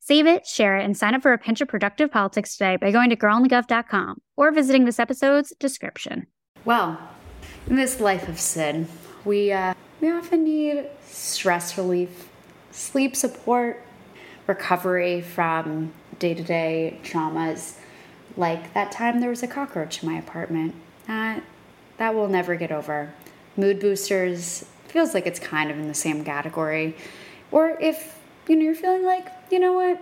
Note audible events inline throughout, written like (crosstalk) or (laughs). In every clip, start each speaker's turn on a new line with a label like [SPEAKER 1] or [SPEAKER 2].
[SPEAKER 1] Save it, share it, and sign up for a pinch of productive politics today by going to girlonthegov.com or visiting this episode's description.
[SPEAKER 2] Well, in this life of sin, we uh, we often need stress relief, sleep support, recovery from day-to-day traumas. Like that time there was a cockroach in my apartment. That that will never get over. Mood boosters feels like it's kind of in the same category. Or if you know, you're feeling like, you know what,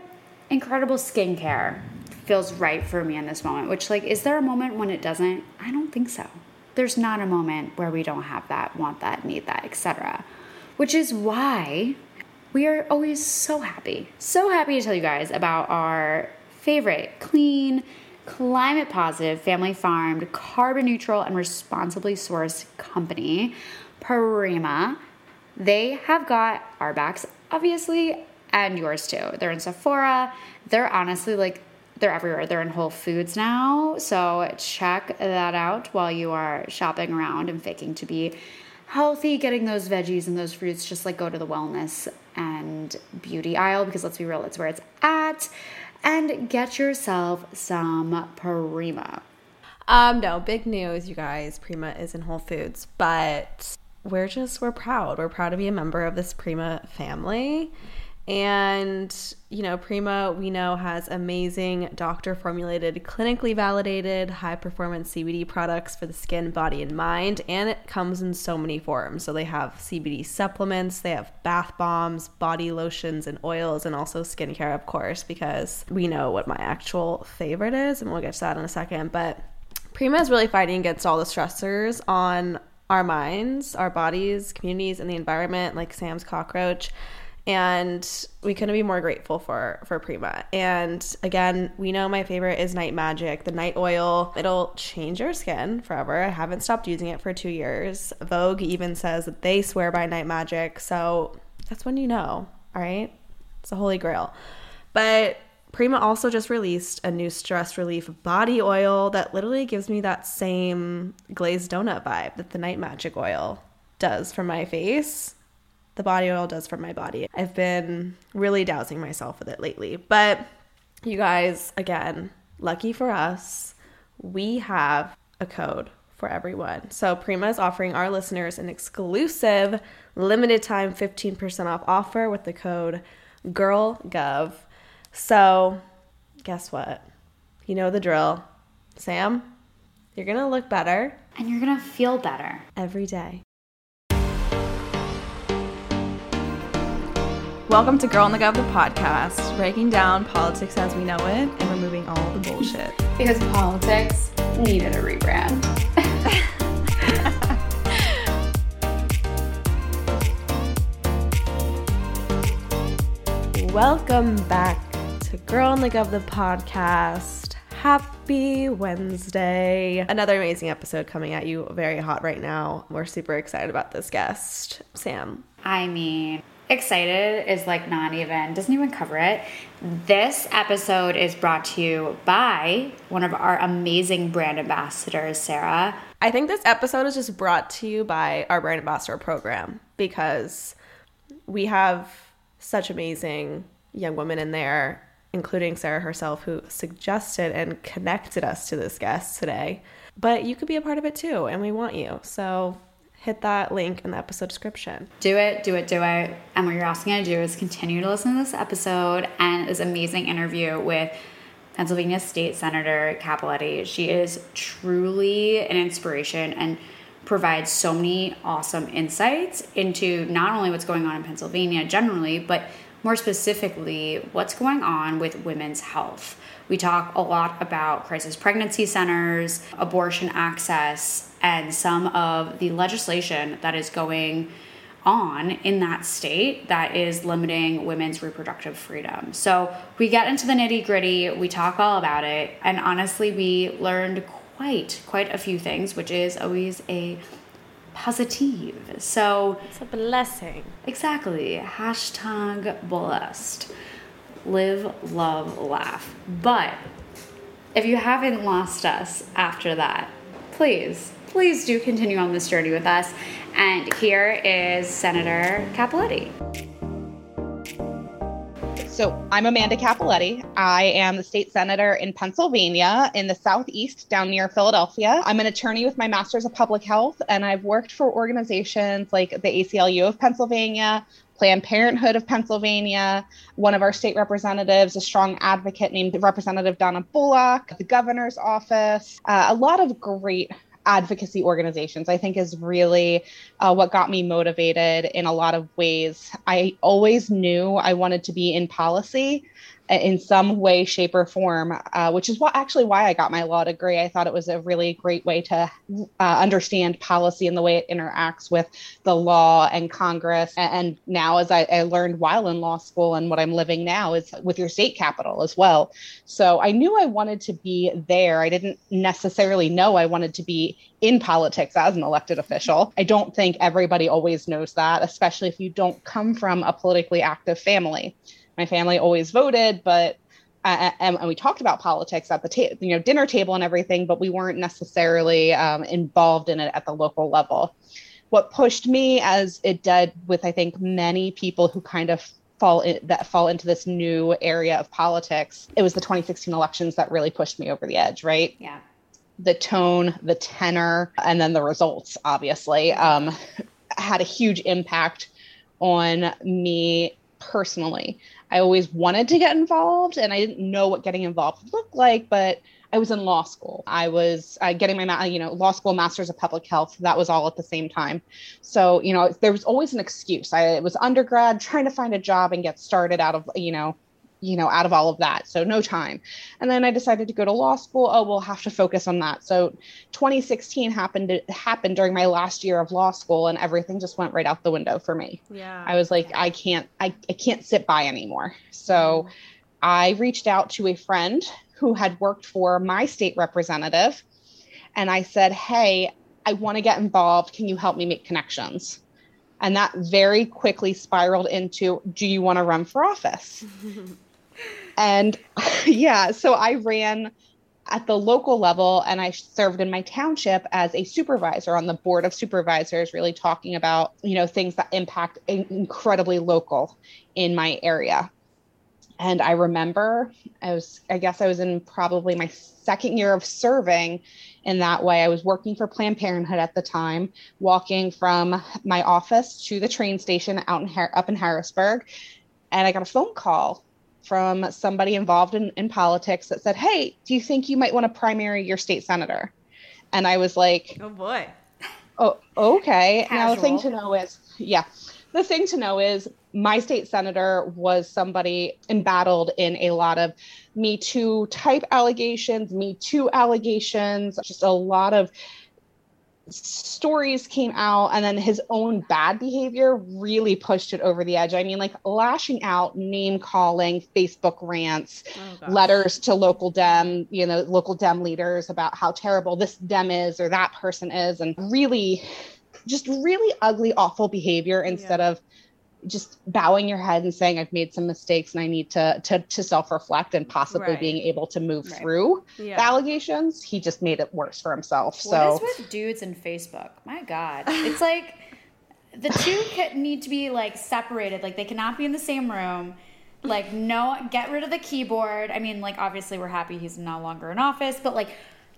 [SPEAKER 2] incredible skincare feels right for me in this moment, which, like, is there a moment when it doesn't? I don't think so. There's not a moment where we don't have that, want that, need that, etc. Which is why we are always so happy, so happy to tell you guys about our favorite clean, climate positive, family farmed, carbon neutral, and responsibly sourced company, Prima. They have got our backs, obviously, and yours too. They're in Sephora. They're honestly like they're everywhere. They're in Whole Foods now. So check that out while you are shopping around and faking to be healthy, getting those veggies and those fruits. Just like go to the wellness and beauty aisle because let's be real, it's where it's at. And get yourself some Prima.
[SPEAKER 3] Um, no, big news, you guys. Prima is in Whole Foods, but we're just we're proud. We're proud to be a member of this Prima family. And, you know, Prima, we know, has amazing doctor formulated, clinically validated, high performance CBD products for the skin, body, and mind. And it comes in so many forms. So they have CBD supplements, they have bath bombs, body lotions, and oils, and also skincare, of course, because we know what my actual favorite is. And we'll get to that in a second. But Prima is really fighting against all the stressors on our minds, our bodies, communities, and the environment, like Sam's cockroach and we couldn't be more grateful for for Prima. And again, we know my favorite is Night Magic, the night oil. It'll change your skin forever. I haven't stopped using it for 2 years. Vogue even says that they swear by Night Magic. So that's when you know, all right? It's a holy grail. But Prima also just released a new stress relief body oil that literally gives me that same glazed donut vibe that the Night Magic oil does for my face the body oil does for my body. I've been really dousing myself with it lately. But you guys, again, lucky for us, we have a code for everyone. So Prima is offering our listeners an exclusive limited time 15% off offer with the code GIRLGOV. So guess what? You know the drill. Sam, you're going to look better.
[SPEAKER 2] And you're going to feel better
[SPEAKER 3] every day. Welcome to Girl on the Gov, the podcast, breaking down politics as we know it and removing all the bullshit. (laughs) (laughs)
[SPEAKER 2] because politics needed a rebrand. (laughs)
[SPEAKER 3] Welcome back to Girl on the Gov, the podcast. Happy Wednesday. Another amazing episode coming at you very hot right now. We're super excited about this guest, Sam.
[SPEAKER 2] I mean, excited is like not even doesn't even cover it. This episode is brought to you by one of our amazing brand ambassadors sarah.
[SPEAKER 3] I think this episode is just brought to you by our brand ambassador program because we have such amazing young women in there including sarah herself who suggested and connected us to this guest today. But you could be a part of it too and we want you. So hit that link in the episode description.
[SPEAKER 2] Do it, do it, do it. And what you're asking to do is continue to listen to this episode and this amazing interview with Pennsylvania State Senator Cappelletti. She is truly an inspiration and provides so many awesome insights into not only what's going on in Pennsylvania generally, but more specifically, what's going on with women's health. We talk a lot about crisis pregnancy centers, abortion access, and some of the legislation that is going on in that state that is limiting women's reproductive freedom. So we get into the nitty gritty, we talk all about it, and honestly, we learned quite, quite a few things, which is always a positive. So
[SPEAKER 3] it's a blessing.
[SPEAKER 2] Exactly. Hashtag blessed. Live, love, laugh. But if you haven't lost us after that, please, please do continue on this journey with us. And here is Senator Cappelletti.
[SPEAKER 4] So I'm Amanda Cappelletti. I am the state senator in Pennsylvania in the southeast down near Philadelphia. I'm an attorney with my master's of public health, and I've worked for organizations like the ACLU of Pennsylvania, Planned Parenthood of Pennsylvania, one of our state representatives, a strong advocate named Representative Donna Bullock, the governor's office, uh, a lot of great advocacy organizations, I think is really uh, what got me motivated in a lot of ways. I always knew I wanted to be in policy in some way, shape, or form, uh, which is what actually why I got my law degree. I thought it was a really great way to uh, understand policy and the way it interacts with the law and Congress. And now, as I, I, learned while in law school and what I'm living now, is with your state capital as well. So I knew I wanted to be there. I didn't necessarily know I wanted to be in politics as an elected official. I don't think everybody always knows that, especially if you don't come from a politically active family my family always voted, but uh, and, and, we talked about politics at the ta- you know dinner table and everything, but we weren't necessarily um, involved in it at the local level. What pushed me, as it did with I think many people who kind of fall in, that fall into this new area of politics, it was the 2016 elections that really pushed me over the edge. Right?
[SPEAKER 2] Yeah.
[SPEAKER 4] The tone, the tenor, and then the results obviously um, had a huge impact on me personally. I always wanted to get involved and I didn't know what getting involved looked like, but I was in law school. I was uh, getting my, you know, law school master's of public health. That was all at the same time. So, you know, there was always an excuse. I was undergrad trying to find a job and get started out of, you know, you know, out of all of that. So no time. And then I decided to go to law school. Oh, we'll have to focus on that. So 2016 happened to, happened during my last year of law school and everything just went right out the window for me.
[SPEAKER 3] Yeah.
[SPEAKER 4] I was like, I can't, I, I can't sit by anymore. So mm-hmm. I reached out to a friend who had worked for my state representative and I said, Hey, I want to get involved. Can you help me make connections? And that very quickly spiraled into, Do you want to run for office? (laughs) and (laughs) yeah, so I ran at the local level and I served in my township as a supervisor on the board of supervisors, really talking about, you know, things that impact incredibly local in my area. And I remember I was, I guess I was in probably my second year of serving in that way. I was working for Planned Parenthood at the time, walking from my office to the train station out in up in Harrisburg. And I got a phone call from somebody involved in, in politics that said, Hey, do you think you might want to primary your state senator? And I was like,
[SPEAKER 3] Oh boy.
[SPEAKER 4] Oh, okay. Casual. Now the thing to know is, yeah, the thing to know is my state senator was somebody embattled in a lot of Me Too type allegations, Me Too allegations, just a lot of stories came out and then his own bad behavior really pushed it over the edge. I mean, like lashing out, name calling, Facebook rants, oh, letters to local Dem, you know, local Dem leaders about how terrible this Dem is or that person is, and really just really ugly, awful behavior instead yeah. of just bowing your head and saying I've made some mistakes and I need to to, to self reflect and possibly right. being able to move right. through yeah. the allegations. He just made it worse for himself. So
[SPEAKER 2] what is with dudes and Facebook? My God, it's like the two (laughs) need to be like separated. Like they cannot be in the same room. Like no, get rid of the keyboard. I mean, like obviously we're happy he's no longer in office, but like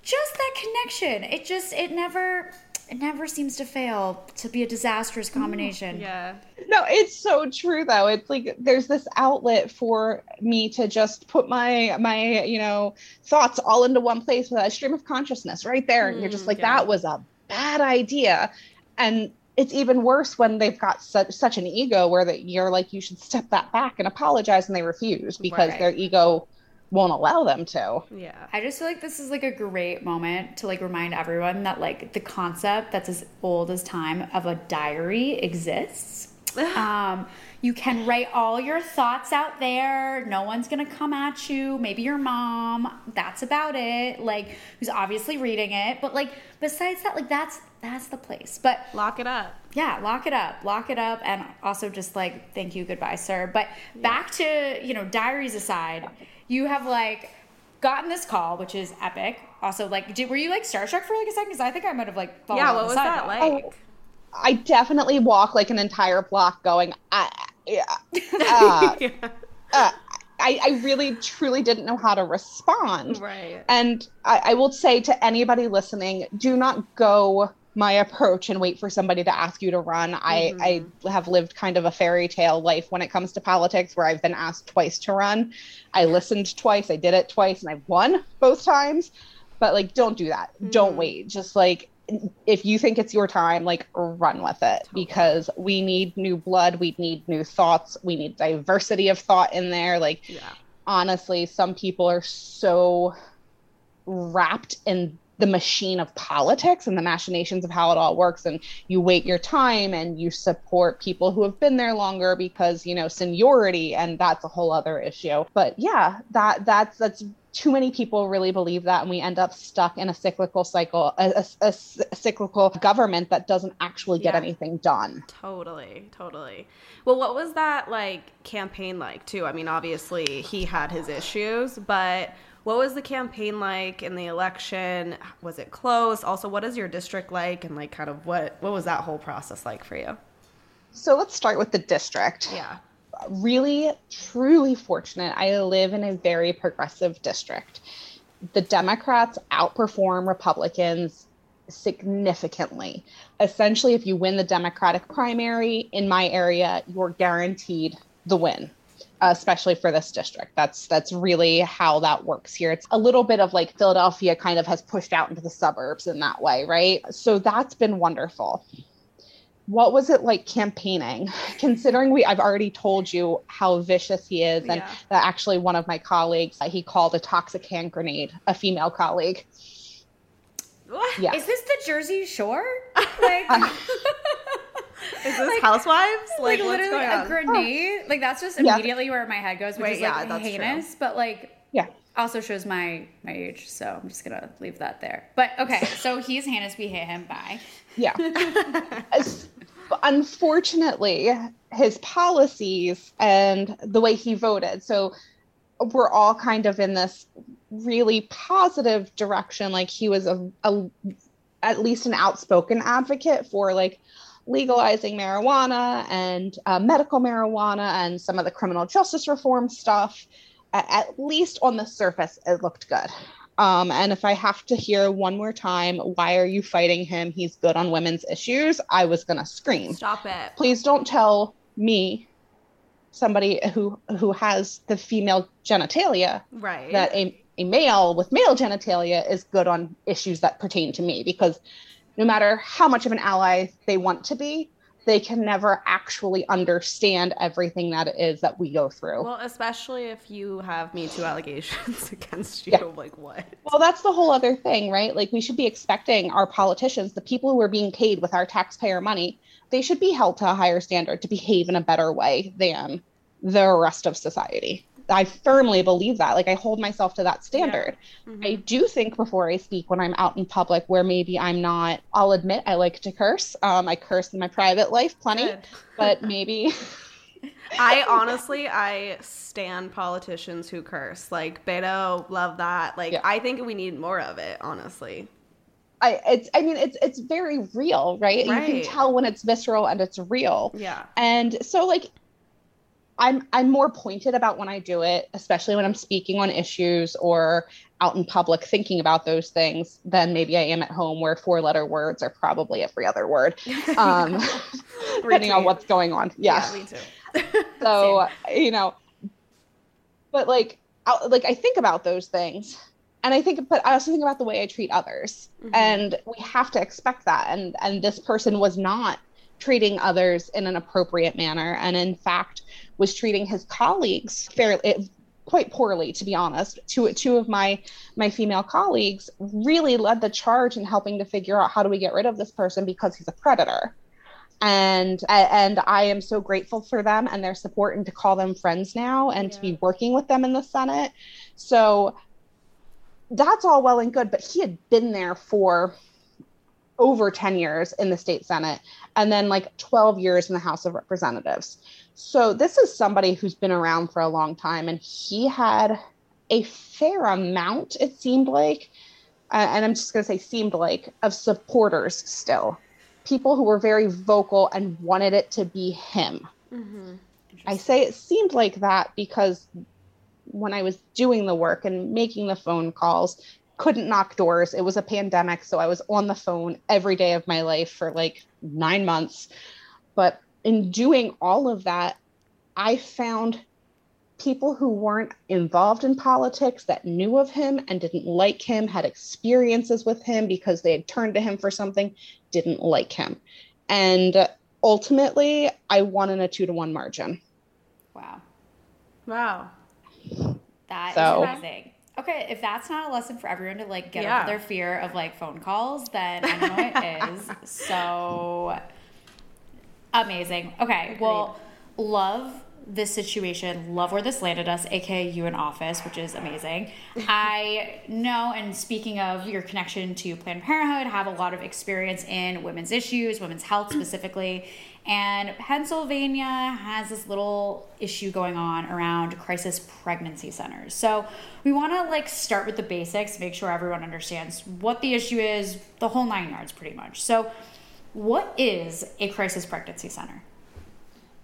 [SPEAKER 2] just that connection. It just it never it never seems to fail to be a disastrous combination.
[SPEAKER 3] Yeah.
[SPEAKER 4] No, it's so true though. It's like there's this outlet for me to just put my my, you know, thoughts all into one place with a stream of consciousness right there. And you're just mm, like, yeah. that was a bad idea. And it's even worse when they've got such such an ego where that you're like, you should step that back and apologize and they refuse because right. their ego won't allow them to.
[SPEAKER 3] Yeah.
[SPEAKER 2] I just feel like this is like a great moment to like remind everyone that like the concept that's as old as time of a diary exists. um, you can write all your thoughts out there. No one's gonna come at you. Maybe your mom. That's about it. Like who's obviously reading it. But like besides that, like that's that's the place. But
[SPEAKER 3] Lock it up.
[SPEAKER 2] yeah, lock it up, lock it up, and also just like thank you, goodbye, sir. But back to you know diaries aside, you have like gotten this call, which is epic. Also, like, did, were you like starstruck for like a second? Because I think I might have like fallen
[SPEAKER 3] Yeah,
[SPEAKER 2] off
[SPEAKER 3] what
[SPEAKER 2] the
[SPEAKER 3] was
[SPEAKER 2] side
[SPEAKER 3] that like?
[SPEAKER 4] Oh, I definitely walk like an entire block going, I, yeah. (laughs) Uh,
[SPEAKER 3] Yeah.
[SPEAKER 4] uh, I, I really truly didn't know how to respond.
[SPEAKER 3] Right.
[SPEAKER 4] And I, I will say to anybody listening, do not go my approach and wait for somebody to ask you to run. I, I mm-hmm. have lived kind of a fairy tale life when it comes to politics where I've been asked twice to run. I listened twice, I did it twice, and I won both times. But like, don't do that. Don't mm. wait. Just like, if you think it's your time, like run with it because we need new blood, we need new thoughts, we need diversity of thought in there. Like,
[SPEAKER 3] Yeah.
[SPEAKER 4] honestly, some people are so wrapped in the machine of politics and the machinations of how it all works and you wait your time and you support people who have been there longer because you know seniority and that's a whole other issue but yeah that that's that's too many people really believe that and we end up stuck in a cyclical cycle a cyclical government that doesn't actually get
[SPEAKER 3] Yeah.
[SPEAKER 4] anything done
[SPEAKER 3] Totally, totally. Well, what was that like campaign like too? I mean, obviously he had his issues, but what was the campaign like in the election? Was it close? Also, what is your district like and like kind of what what was that whole process like for you?
[SPEAKER 4] so let's start with the district
[SPEAKER 3] Yeah.
[SPEAKER 4] really truly fortunate. I live in a very progressive district. The Democrats outperform Republicans significantly. Essentially, if you win the Democratic primary in my area, you're guaranteed the win. Especially for this district, that's that's really how that works here. It's a little bit of like Philadelphia kind of has pushed out into the suburbs in that way, right? So that's been wonderful what was it like campaigning (laughs) considering we i've already told you how vicious he is and
[SPEAKER 3] Yeah.
[SPEAKER 4] that actually one of my colleagues he called a toxic hand grenade a female colleague
[SPEAKER 3] What?
[SPEAKER 4] yeah
[SPEAKER 2] Is this the Jersey Shore? (laughs) Like, uh, (laughs)
[SPEAKER 3] Is this Housewives?
[SPEAKER 2] like,
[SPEAKER 3] Like, what's
[SPEAKER 2] literally
[SPEAKER 3] going
[SPEAKER 2] a
[SPEAKER 3] on?
[SPEAKER 2] grenade? Like that's just
[SPEAKER 4] Yeah.
[SPEAKER 2] immediately where my head goes, which
[SPEAKER 3] Wait,
[SPEAKER 2] is
[SPEAKER 3] yeah,
[SPEAKER 2] like
[SPEAKER 3] that's
[SPEAKER 2] heinous, but like
[SPEAKER 4] yeah
[SPEAKER 2] also shows my my age. So I'm just gonna leave that there. But okay, so he's heinous. We hate him. Bye.
[SPEAKER 4] yeah (laughs) unfortunately his policies and the way he voted so we're all kind of in this really positive direction like he was a, a at least an outspoken advocate for like legalizing marijuana and uh, medical marijuana and some of the criminal justice reform stuff, at least on the surface it looked good um, and if I have to hear one more time, why are you fighting him? He's good on women's issues. I was gonna scream.
[SPEAKER 3] Stop it.
[SPEAKER 4] Please don't tell me, somebody who who has the female genitalia,
[SPEAKER 3] Right.
[SPEAKER 4] that a, a male with male genitalia is good on issues that pertain to me. Because no matter how much of an ally they want to be, they can never actually understand everything that it is that we go through.
[SPEAKER 3] well, especially if you have Me Too allegations (laughs) against you.
[SPEAKER 4] Yeah.
[SPEAKER 3] Like, what?
[SPEAKER 4] Well, that's the whole other thing, right? Like, we should be expecting our politicians, the people who are being paid with our taxpayer money, they should be held to a higher standard to behave in a better way than the rest of society. I firmly believe that. Like, I hold myself to that standard.
[SPEAKER 3] Mm-hmm.
[SPEAKER 4] I do think before I speak when I'm out in public, where maybe I'm not, I'll admit I like to curse. Um, I curse in my private life plenty, but (laughs) maybe.
[SPEAKER 3] I honestly, I stand politicians who curse. Like Beto, love that. Like
[SPEAKER 4] Yeah.
[SPEAKER 3] I think we need more of it. Honestly,
[SPEAKER 4] I it's I mean it's it's very real, right?
[SPEAKER 3] right?
[SPEAKER 4] You can tell when it's visceral and it's real.
[SPEAKER 3] yeah,
[SPEAKER 4] And so like I'm I'm more pointed about when I do it, especially when I'm speaking on issues or out in public thinking about those things than maybe I am at home where four letter words are probably every other word. (laughs) Um (laughs) (laughs) depending on what's going on. Yeah.
[SPEAKER 3] me too.
[SPEAKER 4] so, you know, but like I, like I think about those things and I think but I also think about the way I treat others.
[SPEAKER 3] Mhm.
[SPEAKER 4] And we have to expect that and and this person was not treating others in an appropriate manner and in fact was treating his colleagues fairly eh, quite poorly to be honest two two of my my female colleagues really led the charge in helping to figure out how do we get rid of this person because he's a predator and and I am so grateful for them and their support and to call them friends now and yeah. to be working with them in the Senate. So that's all well and good, but he had been there for over 10 years in the state Senate and then like 12 years in the House of Representatives. So this is somebody who's been around for a long time and he had a fair amount, it seemed like, uh, and I'm just going to say seemed like, of supporters still. People who were very vocal and wanted it to be him. Mm-hmm. I say it seemed like that because when I was doing the work and making the phone calls, couldn't knock doors. It was a pandemic, so I was on the phone every day of my life for like nine months. But in doing all of that, I found people who weren't involved in politics that knew of him and didn't like him, had experiences with him because they had turned to him for something, didn't like him. And ultimately, I won in a two to one margin.
[SPEAKER 2] Wow.
[SPEAKER 3] Wow.
[SPEAKER 2] That so. is amazing. Okay, if that's not a lesson for everyone to like get yeah. over their fear of like phone calls, then I know it (laughs) is. So amazing. Okay, Agreed. well, love this situation, love where this landed us, aka you in office, which is amazing. (laughs) I know, and speaking of your connection to Planned Parenthood, have a lot of experience in women's issues, women's health specifically. And Pennsylvania has this little issue going on around crisis pregnancy centers. So we want to like start with the basics, make sure everyone understands what the issue is, the whole nine yards pretty much. So what is a crisis pregnancy center?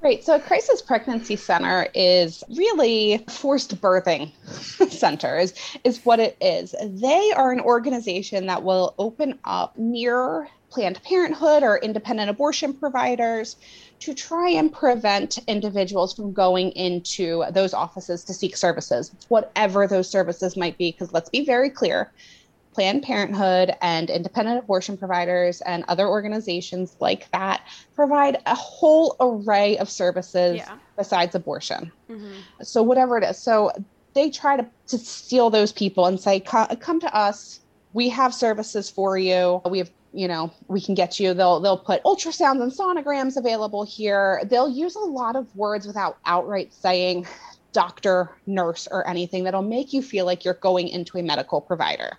[SPEAKER 4] Right. So a crisis pregnancy center is really forced birthing (laughs) center is, is what it is. They are an organization that will open up near Planned Parenthood or independent abortion providers to try and prevent individuals from going into those offices to seek services, whatever those services might be. Because let's be very clear Planned Parenthood and independent abortion providers and other organizations like that provide a whole array of services yeah. besides abortion. Mm-hmm. So, whatever it is. So, they try to, to steal those people and say, come to us. We have services for you. We have you know we can get you they'll they'll put ultrasounds and sonograms available here they'll use a lot of words without outright saying doctor nurse or anything that'll make you feel like you're going into a medical provider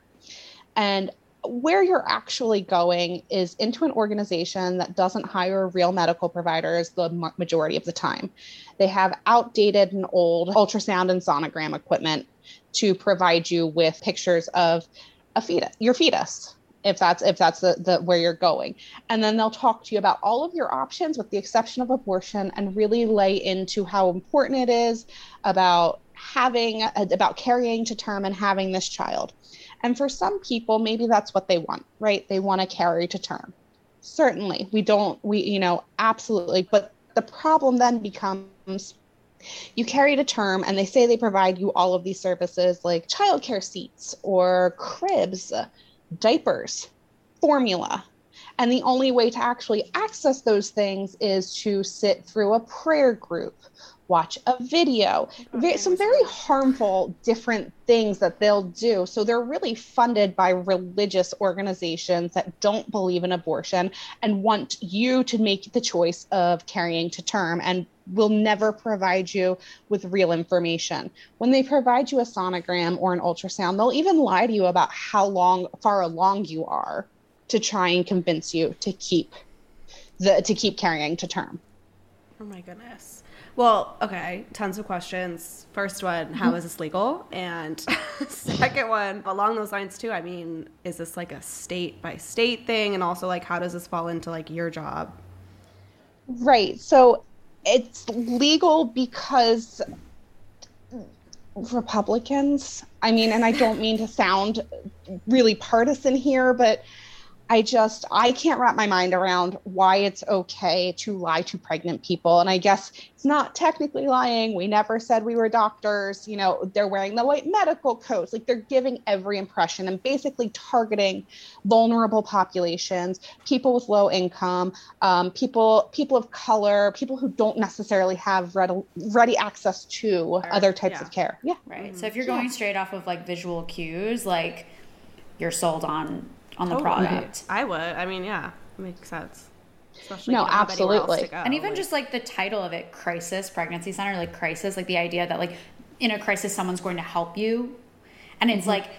[SPEAKER 4] and where you're actually going is into an organization that doesn't hire real medical providers the majority of the time. They have outdated and old ultrasound and sonogram equipment to provide you with pictures of a fetus, your fetus if that's if that's the, the where you're going. And then they'll talk to you about all of your options with the exception of abortion and really lay into how important it is about having about carrying to term and having this child. And for some people maybe that's what they want right? They want to carry to term. Certainly we don't we you know absolutely. But the problem then becomes you carry a term and they say they provide you all of these services like childcare seats or cribs diapers, formula. And the only way to actually access those things is to sit through a prayer group, watch a video, okay. some very harmful different things that they'll do. So they're really funded by religious organizations that don't believe in abortion and want you to make the choice of carrying to term and will never provide you with real information. When they provide you a sonogram or an ultrasound, they'll even lie to you about how long far along you are to try and convince you to keep the to keep carrying to term.
[SPEAKER 3] Oh my goodness. Well, okay, tons of questions. First one, how mm-hmm. this legal? And (laughs) second one, along those lines too, I mean, is this like a state by state thing and also like how does this fall into like your job?
[SPEAKER 4] Right. So it's legal because Republicans, I mean, and I don't mean to sound really partisan here, but I just I can't wrap my mind around why it's okay to lie to pregnant people. And I guess it's not technically lying. We never said we were doctors. You know, they're wearing the white medical coats. Like they're giving every impression and basically targeting vulnerable populations, people with low income, um, people people of color, people who don't necessarily have ready, ready access to other types yeah. of care. Yeah.
[SPEAKER 2] Right. Mm-hmm. So if you're going yeah. straight off of like visual cues, like you're sold on on the totally. product.
[SPEAKER 3] I would. I mean, yeah, makes sense.
[SPEAKER 4] Especially no, absolutely.
[SPEAKER 2] And even like, just like the title of it, crisis pregnancy center, like crisis, like the idea that like in a crisis someone's going to help you, and it's mm-hmm. like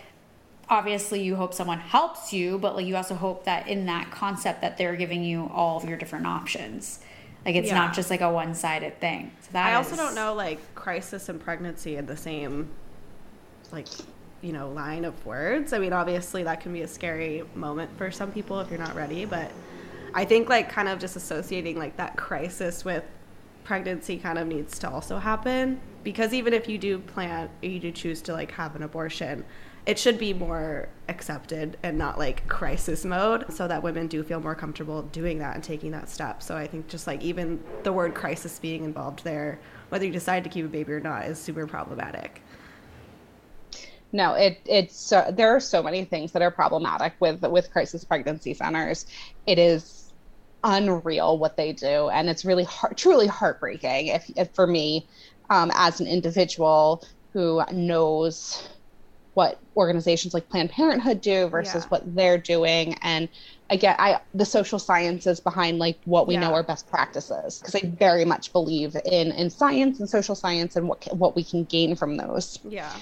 [SPEAKER 2] obviously you hope someone helps you, but like you also hope that in that concept that they're giving you all of your different options. Like it's yeah. not just like a one sided thing.
[SPEAKER 3] So that I also don't know like crisis and pregnancy in the same like you know line of words. I mean obviously that can be a scary moment for some people if you're not ready but i think like kind of just associating like that crisis with pregnancy kind of needs to also happen because even if you do plan you do choose to like have an abortion it should be more accepted and not like crisis mode so that women do feel more comfortable doing that and taking that step. So i think just like even the word crisis being involved there whether you decide to keep a baby or not is super problematic
[SPEAKER 4] no it it's uh, there are so many things that are problematic with with crisis pregnancy centers it is unreal what they do and it's really heart, truly heartbreaking if, if for me um, as an individual who knows what organizations like planned parenthood do versus yeah. what they're doing and again i the social sciences behind like what we yeah. know are best practices because i very much believe in in science and social science and what what we can gain from those
[SPEAKER 3] yeah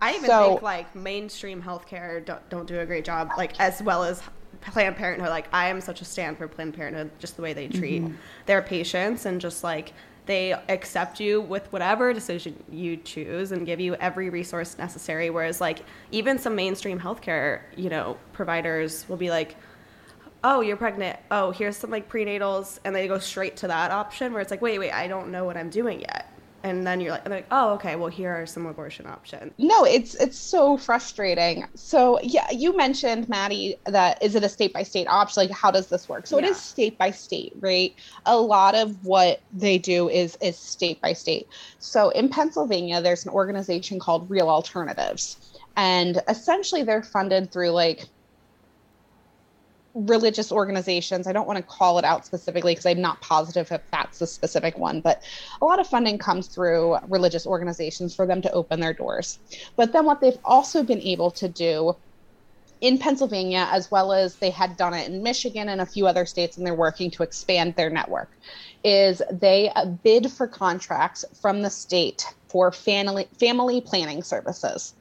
[SPEAKER 3] I even so, think like mainstream healthcare don't, don't do a great job, like as well as Planned Parenthood. Like I am such a stand for Planned Parenthood, just the way they treat mm-hmm. their patients and just like they accept you with whatever decision you choose and give you every resource necessary. Whereas like even some mainstream healthcare, you know, providers will be like, oh, you're pregnant. Oh, here's some like prenatals. And they go straight to that option where it's like, wait, wait, I don't know what I'm doing yet and then you're like, like, oh, okay, well, here are some abortion options.
[SPEAKER 4] No, it's it's so frustrating. So yeah, you mentioned Maddie that is it a state by state option? Like, how does this work? So yeah. it is state by state, right? A lot of what they do is is state by state. So in Pennsylvania, there's an organization called Real Alternatives, and essentially they're funded through like religious organizations. I don't want to call it out specifically because I'm not positive if that's the specific one, but a lot of funding comes through religious organizations for them to open their doors. But then what they've also been able to do in Pennsylvania, as well as they had done it in Michigan and a few other states, and they're working to expand their network, is they uh, bid for contracts from the state for family family planning services.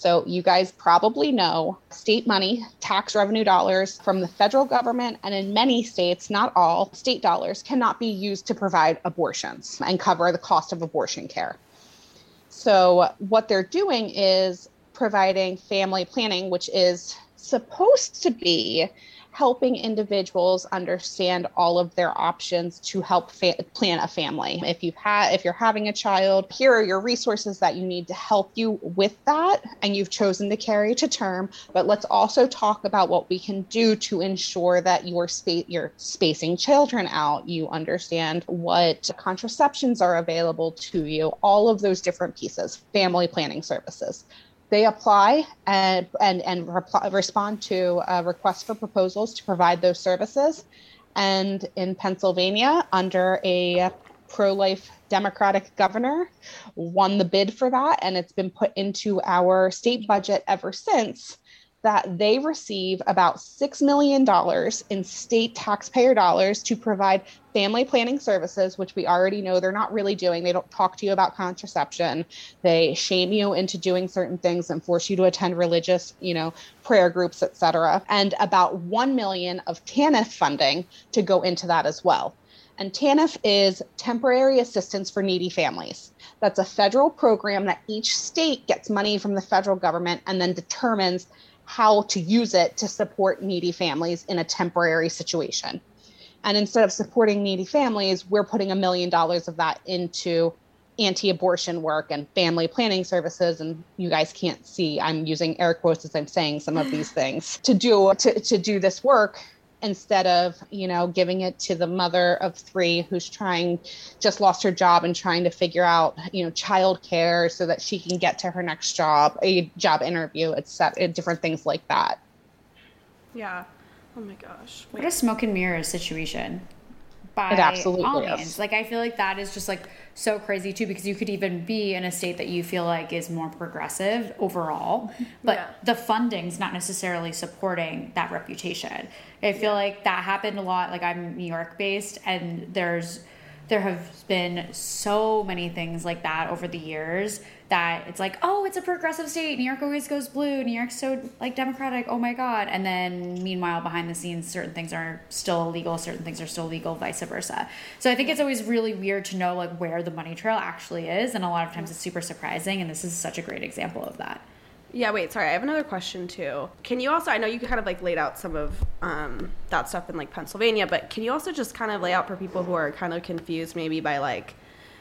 [SPEAKER 4] So, you guys probably know state money, tax revenue dollars from the federal government, and in many states, not all, state dollars cannot be used to provide abortions and cover the cost of abortion care. So, what they're doing is providing family planning, which is supposed to be helping individuals understand all of their options to help fa- plan a family. If you've had if you're having a child, here are your resources that you need to help you with that and you've chosen to carry to term, but let's also talk about what we can do to ensure that your you're spacing children out, you understand what contraceptions are available to you, all of those different pieces, family planning services they apply and and and reply, respond to a request for proposals to provide those services. And in Pennsylvania, under a pro-life Democratic governor, won the bid for that, and it's been put into our state budget ever since that they receive about $6 million in state taxpayer dollars to provide family planning services, which we already know they're not really doing. They don't talk to you about contraception. They shame you into doing certain things and force you to attend religious, you know, prayer groups, etc. And about 1 million of TANF funding to go into that as well. And TANF is temporary assistance for needy families. That's a federal program that each state gets money from the federal government and then determines how to use it to support needy families in a temporary situation. And instead of supporting needy families, we're putting a million dollars of that into anti-abortion work and family planning services and you guys can't see i'm using air quotes as i'm saying some of these things to do to, to do this work instead of you know giving it to the mother of three who's trying just lost her job and trying to figure out you know childcare so that she can get to her next job a job interview etc eh, different things like that.
[SPEAKER 3] Yeah. Oh my gosh.
[SPEAKER 2] What a smoke and mirrors situation by
[SPEAKER 4] it absolutely all means.
[SPEAKER 2] Is. Like I feel like that is just like so crazy too because you could even be in a state that you feel like is more progressive overall, mm-hmm. but yeah. the funding's not necessarily supporting that reputation. I feel yeah. like that happened a lot. Like I'm New York based and there's there have been so many things like that over the years that it's like, oh, it's a progressive state. New York always goes blue. New York's so like democratic. Oh my god! And then meanwhile, behind the scenes, certain things are still illegal. Certain things are still legal. Vice versa. So I think it's always really weird to know like where the money trail actually is, and a lot of times it's super surprising. And this is such a great example of that.
[SPEAKER 3] Yeah, wait, sorry. I have another question too. Can you also I know you kind of like laid out some of um, that stuff in like Pennsylvania, but can you also just kind of lay out for people who are kind of confused maybe by like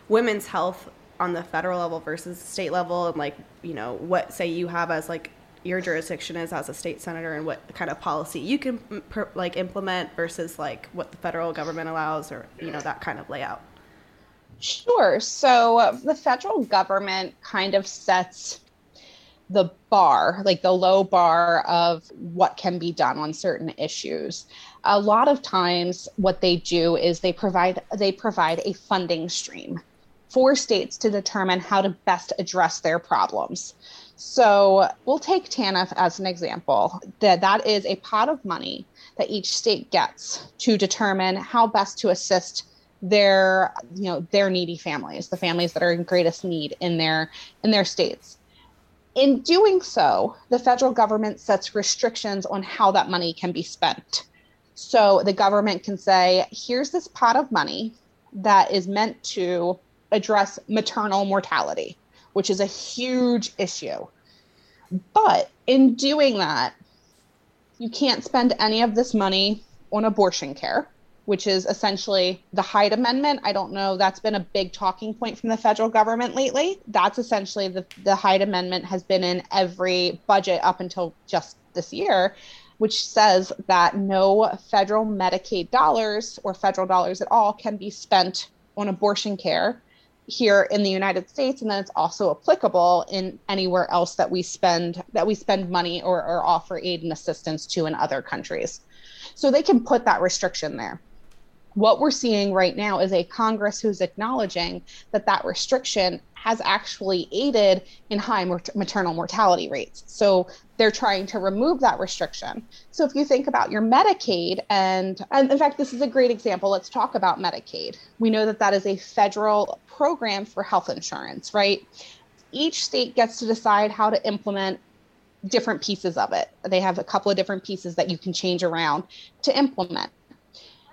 [SPEAKER 3] women's health on the federal level versus state level and like you know what say you have as like your jurisdiction is as a state senator and what kind of policy you can like implement versus like what the federal government allows or you know that kind of layout
[SPEAKER 4] sure so uh, the federal government kind of sets the bar like the low bar of what can be done on certain issues a lot of times what they do is they provide they provide a funding stream for states to determine how to best address their problems. So we'll take TANF as an example. That that is a pot of money that each state gets to determine how best to assist their you know their needy families, the families that are in greatest need in their in their states. In doing so, the federal government sets restrictions on how that money can be spent. So the government can say, here's this pot of money that is meant to address maternal mortality, which is a huge issue. But in doing that, you can't spend any of this money on abortion care, which is essentially the Hyde Amendment. I don't know, that's been a big talking point from the federal government lately. That's essentially the, the Hyde Amendment has been in every budget up until just this year, which says that no federal Medicaid dollars or federal dollars at all can be spent on abortion care here in the United States, and then it's also applicable in anywhere else that we spend that we spend money or, or offer aid and assistance to in other countries. So they can put that restriction there. What we're seeing right now is a Congress who's acknowledging that that restriction has actually aided in high maternal mortality rates. So they're trying to remove that restriction. So if you think about your Medicaid, and, and in fact, this is a great example. Let's talk about Medicaid. We know that that is a federal program for health insurance, right? Each state gets to decide how to implement different pieces of it. They have a couple of different pieces that you can change around to implement.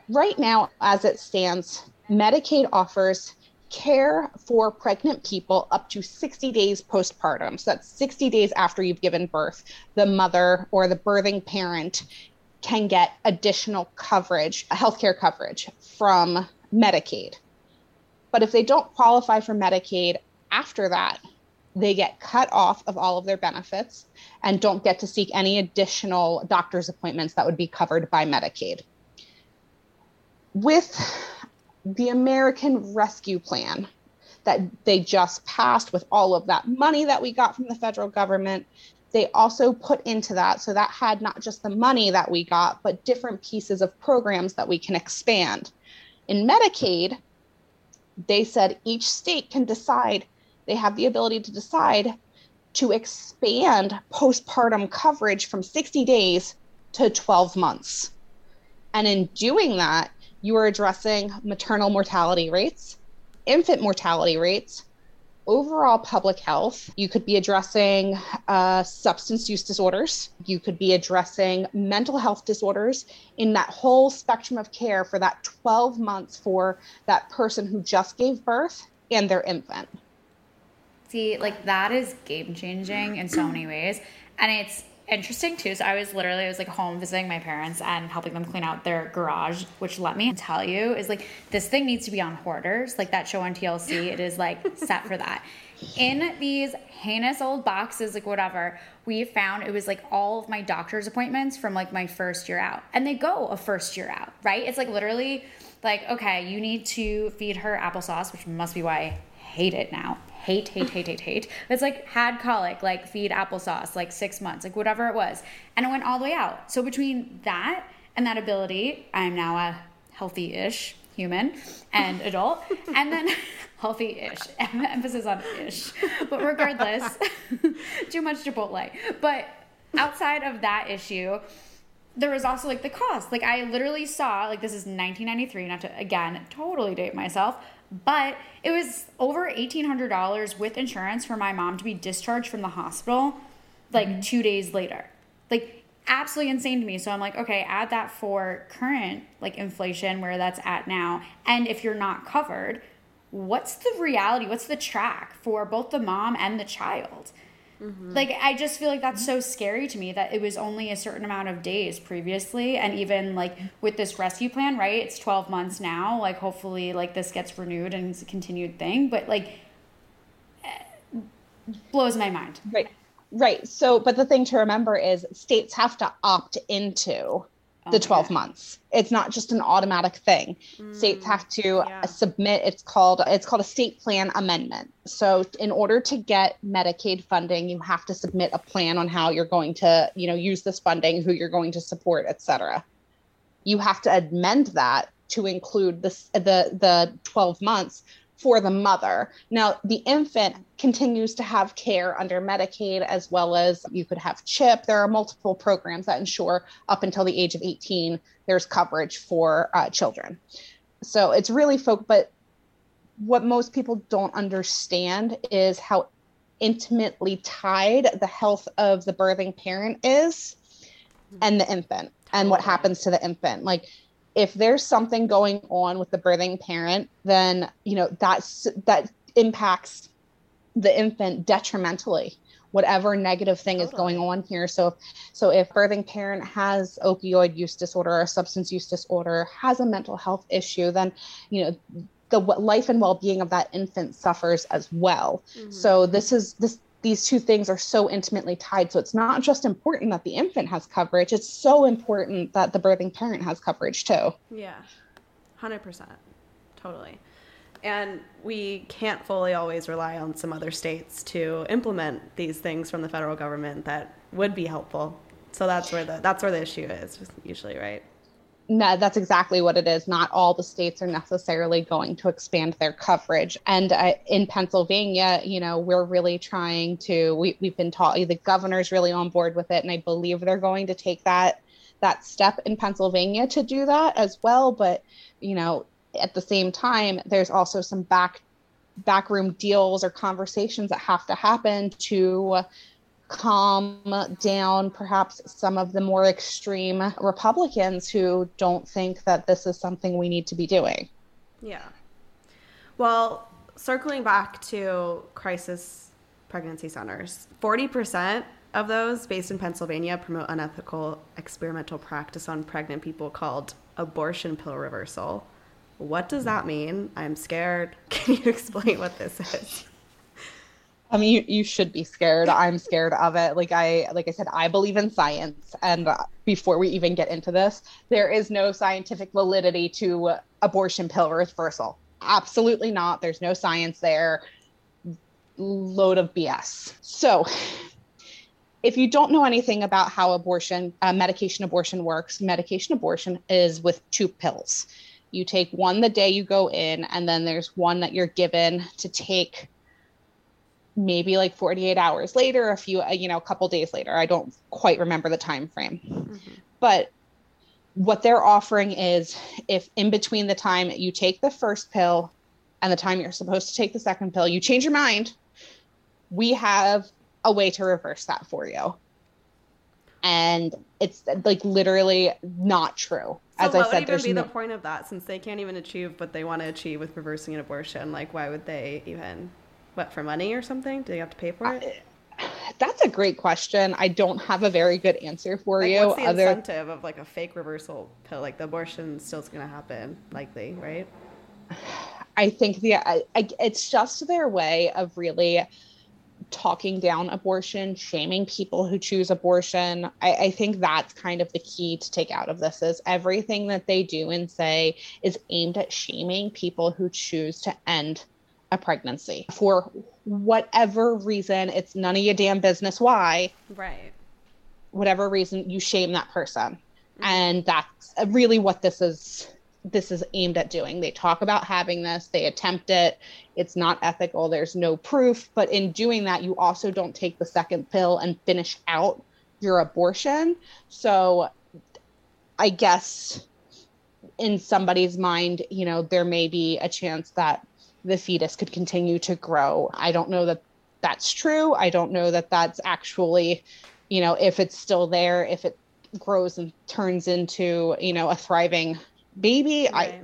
[SPEAKER 4] Right now, as it stands, Medicaid offers care for pregnant people up to 60 days postpartum. So that's 60 days after you've given birth. The mother or the birthing parent can get additional coverage, healthcare coverage from Medicaid. But if they don't qualify for Medicaid after that, they get cut off of all of their benefits and don't get to seek any additional doctor's appointments that would be covered by Medicaid. With the American Rescue Plan that they just passed with all of that money that we got from the federal government. They also put into that, so that had not just the money that we got, but different pieces of programs that we can expand. In Medicaid, they said each state can decide, they have the ability to decide to expand postpartum coverage from 60 days to 12 months. And in doing that, you are addressing maternal mortality rates, infant mortality rates, overall public health. You could be addressing uh, substance use disorders. You could be addressing mental health disorders in that whole spectrum of care for that 12 months for that person who just gave birth and their infant.
[SPEAKER 2] See, like that is game changing in so many ways. And it's interesting too. So I was literally I was like home visiting my parents and helping them clean out their garage, which let me tell you is like this thing needs to be on hoarders, like that show on TLC. (laughs) It is like set for that. In these heinous old boxes, like whatever, we found it was like all of my doctor's appointments from like my first year out. And they go a first year out, right? It's like literally like, okay, you need to feed her applesauce, which must be why I hate it now hate, hate, hate, hate, hate. It's like had colic, like feed applesauce, like six months, like whatever it was. And it went all the way out. So between that and that ability, I'm now a healthy ish human and adult. and then (laughs) healthy ish, (laughs) emphasis on ish. But regardless, (laughs) too much Chipotle. But outside of that issue, there was also like the cost. Like I literally saw, like this is 1993, not to again totally date myself, but it was over $1,800 with insurance for my mom to be discharged from the hospital like mm-hmm. two days later. Like, absolutely insane to me. So I'm like, okay, add that for current like inflation where that's at now. And if you're not covered, what's the reality? What's the track for both the mom and the child? Mm-hmm. Like I just feel like that's so scary to me that it was only a certain amount of days previously and even like with this rescue plan, right? It's 12 months now. Like hopefully like this gets renewed and it's a continued thing, but like eh, blows my mind.
[SPEAKER 4] Right. Right. So, but the thing to remember is states have to opt into the 12 months. It's not just an automatic thing. Mm, states have to yeah. submit it's called it's called a state plan amendment. So in order to get medicaid funding you have to submit a plan on how you're going to you know use this funding who you're going to support etc you have to amend that to include this the the 12 months for the mother. Now, the infant continues to have care under Medicaid as well as you could have CHIP. There are multiple programs that ensure up until the age of 18 there's coverage for uh, children. So it's really folk, but what most people don't understand is how intimately tied the health of the birthing parent is and the infant and what happens to the infant. Like if there's something going on with the birthing parent, then you know that's that impacts the infant detrimentally whatever negative thing totally. is going on here so so if birthing parent has opioid use disorder or substance use disorder has a mental health issue then you know the life and well-being of that infant suffers as well mm-hmm. so this is this these two things are so intimately tied. So it's not just important that the infant has coverage, it's so important that the birthing parent has coverage too.
[SPEAKER 3] Yeah, 100%. Totally. And we can't fully always rely on some other states to implement these things from the federal government that would be helpful. So that's where the that's where the issue is usually, right?
[SPEAKER 4] No, that's exactly what it is. Not all the states are necessarily going to expand their coverage. And uh, in Pennsylvania, you know, we're really trying to. We, we've been taught the governor's really on board with it, and I believe they're going to take that that step in Pennsylvania to do that as well. But you know, at the same time, there's also some back backroom deals or conversations that have to happen to calm down perhaps some of the more extreme Republicans who don't think that this is something we need to be doing.
[SPEAKER 3] Yeah. Well, circling back to crisis pregnancy centers, 40% of those based in Pennsylvania promote unethical experimental practice on pregnant people called abortion pill reversal. What does that mean? I'm scared. (laughs) Can you explain what this is?
[SPEAKER 4] I mean, you, you should be scared. I'm scared of it. Like I, like I said, I believe in science. And before we even get into this, there is no scientific validity to abortion pill reversal. Absolutely not. There's no science there. Load of BS. So, if you don't know anything about how abortion, uh, medication abortion works, medication abortion is with two pills. You take one the day you go in, and then there's one that you're given to take maybe like 48 hours later a few uh, you know a couple days later. I don't quite remember the time frame. Mm-hmm. but what they're offering is if in between the time you take the first pill and the time you're supposed to take the second pill you change your mind. We have a way to reverse that for you. And it's like literally not true.
[SPEAKER 3] So as what i said would even be no- the point of that since they can't even achieve what they want to achieve with reversing an abortion? Like why would they even what for money or something? Do you have to pay for it?
[SPEAKER 4] That's a great question. I don't have a very good answer for
[SPEAKER 3] like,
[SPEAKER 4] you.
[SPEAKER 3] What's the
[SPEAKER 4] other...
[SPEAKER 3] incentive of like a fake reversal pill? Like the abortion still is going to happen, likely, right?
[SPEAKER 4] I think the I, I, it's just their way of really talking down abortion, shaming people who choose abortion. I, I, think that's kind of the key to take out of this is everything that they do and say is aimed at shaming people who choose to end a pregnancy for whatever reason. It's none of your damn business why.
[SPEAKER 3] Right.
[SPEAKER 4] Whatever reason you shame that person. Mm-hmm. And that's really what this is this is aimed at doing. They talk about having this, they attempt it. It's not ethical, there's no proof. But in doing that, you also don't take the second pill and finish out your abortion. So I guess in somebody's mind, you know, there may be a chance that the fetus could continue to grow. I don't know that that's true. I don't know that that's actually, you know, if it's still there, if it grows and turns into, you know, a thriving baby right.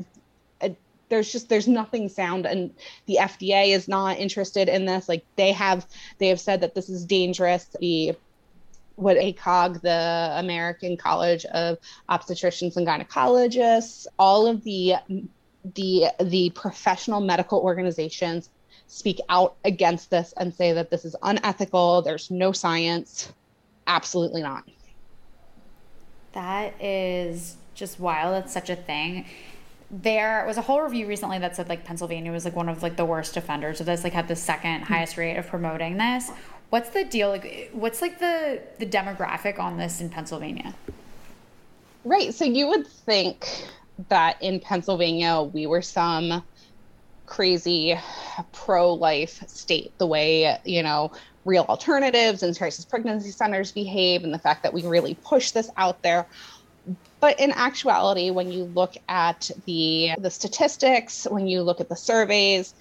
[SPEAKER 4] I, I there's just there's nothing sound and the FDA is not interested in this like they have they have said that this is dangerous the what ACOG, the American College of Obstetricians and Gynecologists, all of the the the professional medical organizations speak out against this and say that this is unethical, there's no science. Absolutely not.
[SPEAKER 2] That is just wild. That's such a thing. There was a whole review recently that said like Pennsylvania was like one of like the worst offenders of this, like had the second hmm. highest rate of promoting this. What's the deal? Like, what's like the the demographic on this in Pennsylvania?
[SPEAKER 4] Right. So you would think that in Pennsylvania we were some crazy pro-life state, the way you know real alternatives and crisis pregnancy centers behave, and the fact that we really push this out there. But in actuality, when you look at the the statistics, when you look at the surveys,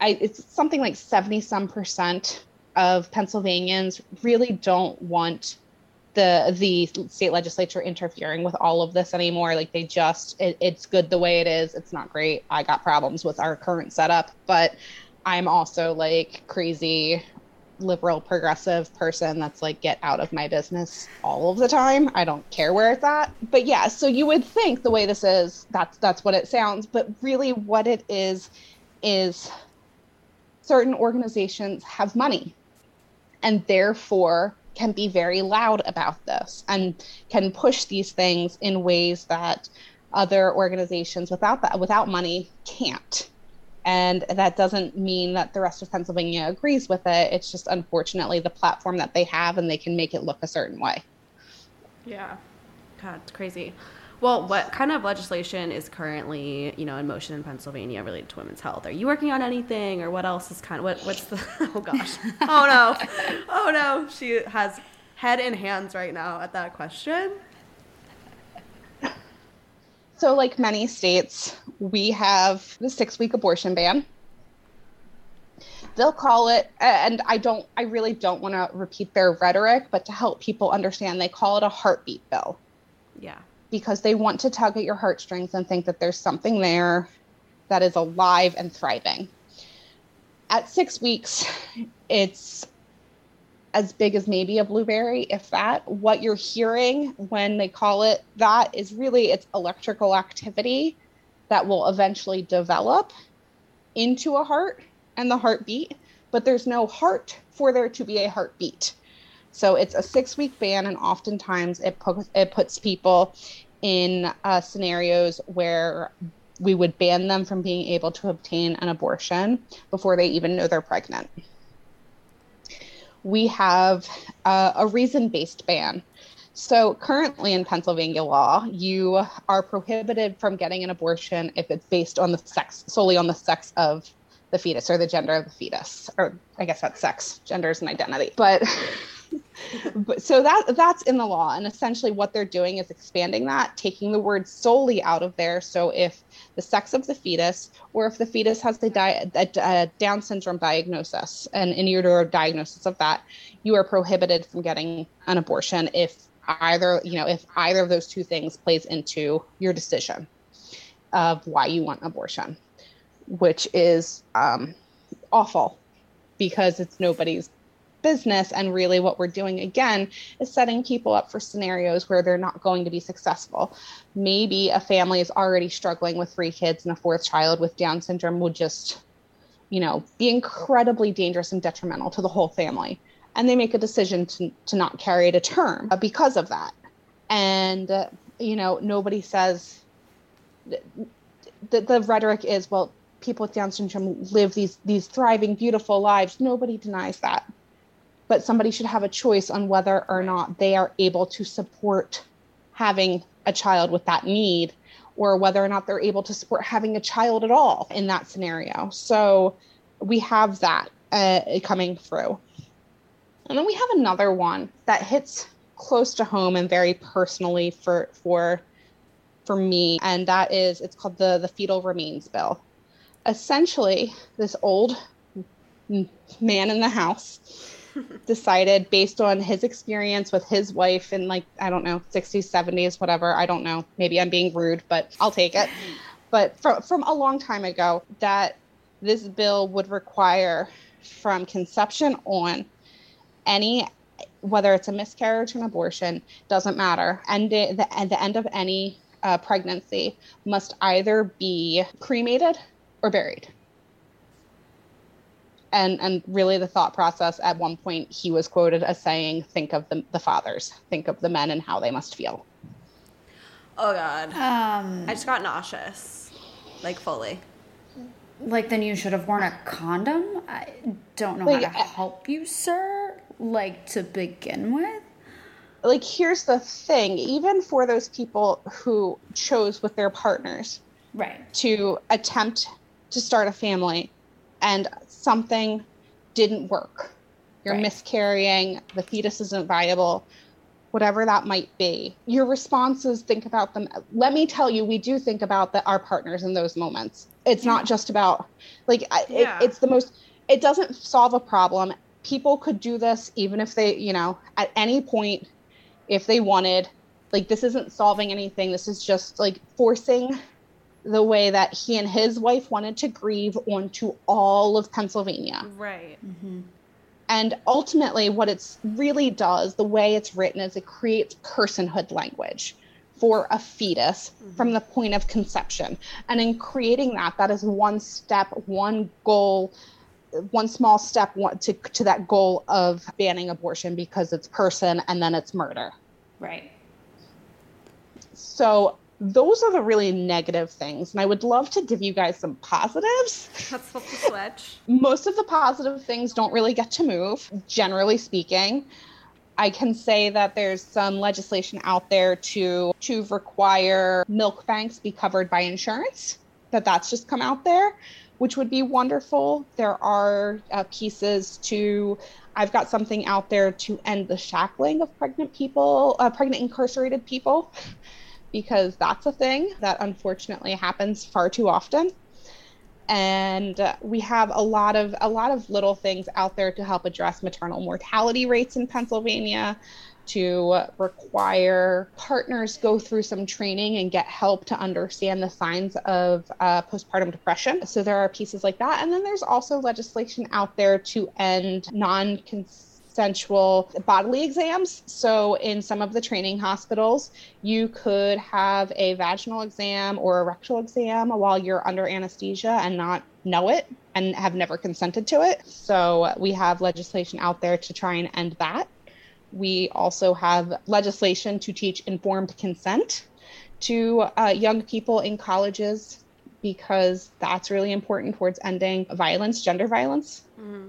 [SPEAKER 4] I, it's something like 70 some percent of Pennsylvanians really don't want the the state legislature interfering with all of this anymore. Like they just it, it's good the way it is. It's not great. I got problems with our current setup, but I'm also like crazy liberal progressive person that's like get out of my business all of the time i don't care where it's at but yeah so you would think the way this is that's that's what it sounds but really what it is is certain organizations have money and therefore can be very loud about this and can push these things in ways that other organizations without that without money can't and that doesn't mean that the rest of Pennsylvania agrees with it. It's just unfortunately the platform that they have and they can make it look a certain way.
[SPEAKER 3] Yeah. God, it's crazy. Well, what kind of legislation is currently, you know, in motion in Pennsylvania related to women's health? Are you working on anything or what else is kind of what what's the (laughs) Oh gosh. Oh no. Oh no. She has head in hands right now at that question.
[SPEAKER 4] So, like many states, we have the six week abortion ban. They'll call it, and I don't, I really don't want to repeat their rhetoric, but to help people understand, they call it a heartbeat bill.
[SPEAKER 3] Yeah.
[SPEAKER 4] Because they want to tug at your heartstrings and think that there's something there that is alive and thriving. At six weeks, it's as big as maybe a blueberry, if that. What you're hearing when they call it that is really it's electrical activity that will eventually develop into a heart and the heartbeat, but there's no heart for there to be a heartbeat. So it's a six week ban, and oftentimes it, pu- it puts people in uh, scenarios where we would ban them from being able to obtain an abortion before they even know they're pregnant we have uh, a reason based ban. So, currently in Pennsylvania law, you are prohibited from getting an abortion if it's based on the sex, solely on the sex of the fetus or the gender of the fetus. Or I guess that's sex, gender is an identity. But (laughs) but so that that's in the law and essentially what they're doing is expanding that taking the word solely out of there. So if the sex of the fetus or if the fetus has the di- a, a down syndrome diagnosis and in utero diagnosis of that you are prohibited from getting an abortion if either you know if either of those two things plays into your decision of why you want abortion which is um, awful because it's nobody's business. And really, what we're doing again is setting people up for scenarios where they're not going to be successful. Maybe a family is already struggling with three kids and a fourth child with Down syndrome would just, you know, be incredibly dangerous and detrimental to the whole family. And they make a decision to, to not carry it to term uh, because of that. And, uh, you know, nobody says, the, the rhetoric is, well, people with Down syndrome live these these thriving, beautiful lives. Nobody denies that but somebody should have a choice on whether or not they are able to support having a child with that need or whether or not they're able to support having a child at all in that scenario. So we have that uh, coming through. And then we have another one that hits close to home and very personally for for for me and that is it's called the the fetal remains bill. Essentially, this old man in the house decided based on his experience with his wife in like I don't know 60s 70s whatever. I don't know. Maybe I'm being rude but I'll take it. But from from a long time ago that this bill would require from conception on any whether it's a miscarriage or an abortion doesn't matter. And the, the, the end of any uh, pregnancy must either be cremated or buried and and really the thought process at one point he was quoted as saying think of the, the fathers. Think of the men and how they must feel.
[SPEAKER 3] Oh god. Um i just got nauseous like fully.
[SPEAKER 2] Like then you should have worn a condom? I don't know like, how to help you sir like to begin with.
[SPEAKER 4] Like here's the thing. Even for those people who chose with their partners
[SPEAKER 2] right.
[SPEAKER 4] to attempt to start a family and something didn't work. You're right. miscarrying, the fetus isn't viable, whatever that might be. Your responses think about them. Let me tell you, we do think about the, our partners in those moments. It's yeah. not just about like yeah. it, it's the most. It doesn't solve a problem. People could do this even if they, you know, at any point, if they wanted. Like this isn't solving anything. This is just like forcing the way that he and his wife wanted to grieve onto all of Pennsylvania.
[SPEAKER 3] Right. Mm-hmm.
[SPEAKER 4] And ultimately, what it really does, the way it's written, is it creates personhood language for a fetus mm-hmm. from the point of conception. And in creating that, that is one step, one goal, one small step to, to that goal of banning abortion because it's person and then it's murder.
[SPEAKER 2] Right.
[SPEAKER 4] So those are the really negative things. And I would love to give you guys some positives.
[SPEAKER 3] Let's flip the switch.
[SPEAKER 4] Most of the positive things don't really get to move, generally speaking. I can say that there's some legislation out there to to require milk banks be covered by insurance. That that's just come out there, which would be wonderful. There are uh, pieces to I've got something out there to end the shackling of pregnant people, uh, pregnant incarcerated people because that's a thing that unfortunately happens far too often and we have a lot of a lot of little things out there to help address maternal mortality rates in Pennsylvania to require partners go through some training and get help to understand the signs of uh, postpartum depression. So there are pieces like that. And then there's also legislation out there to end non consensual bodily exams. So, in some of the training hospitals, you could have a vaginal exam or a rectal exam while you're under anesthesia and not know it and have never consented to it. So, we have legislation out there to try and end that. We also have legislation to teach informed consent to uh, young people in colleges because that's really important towards ending violence, gender violence. Mm-hmm.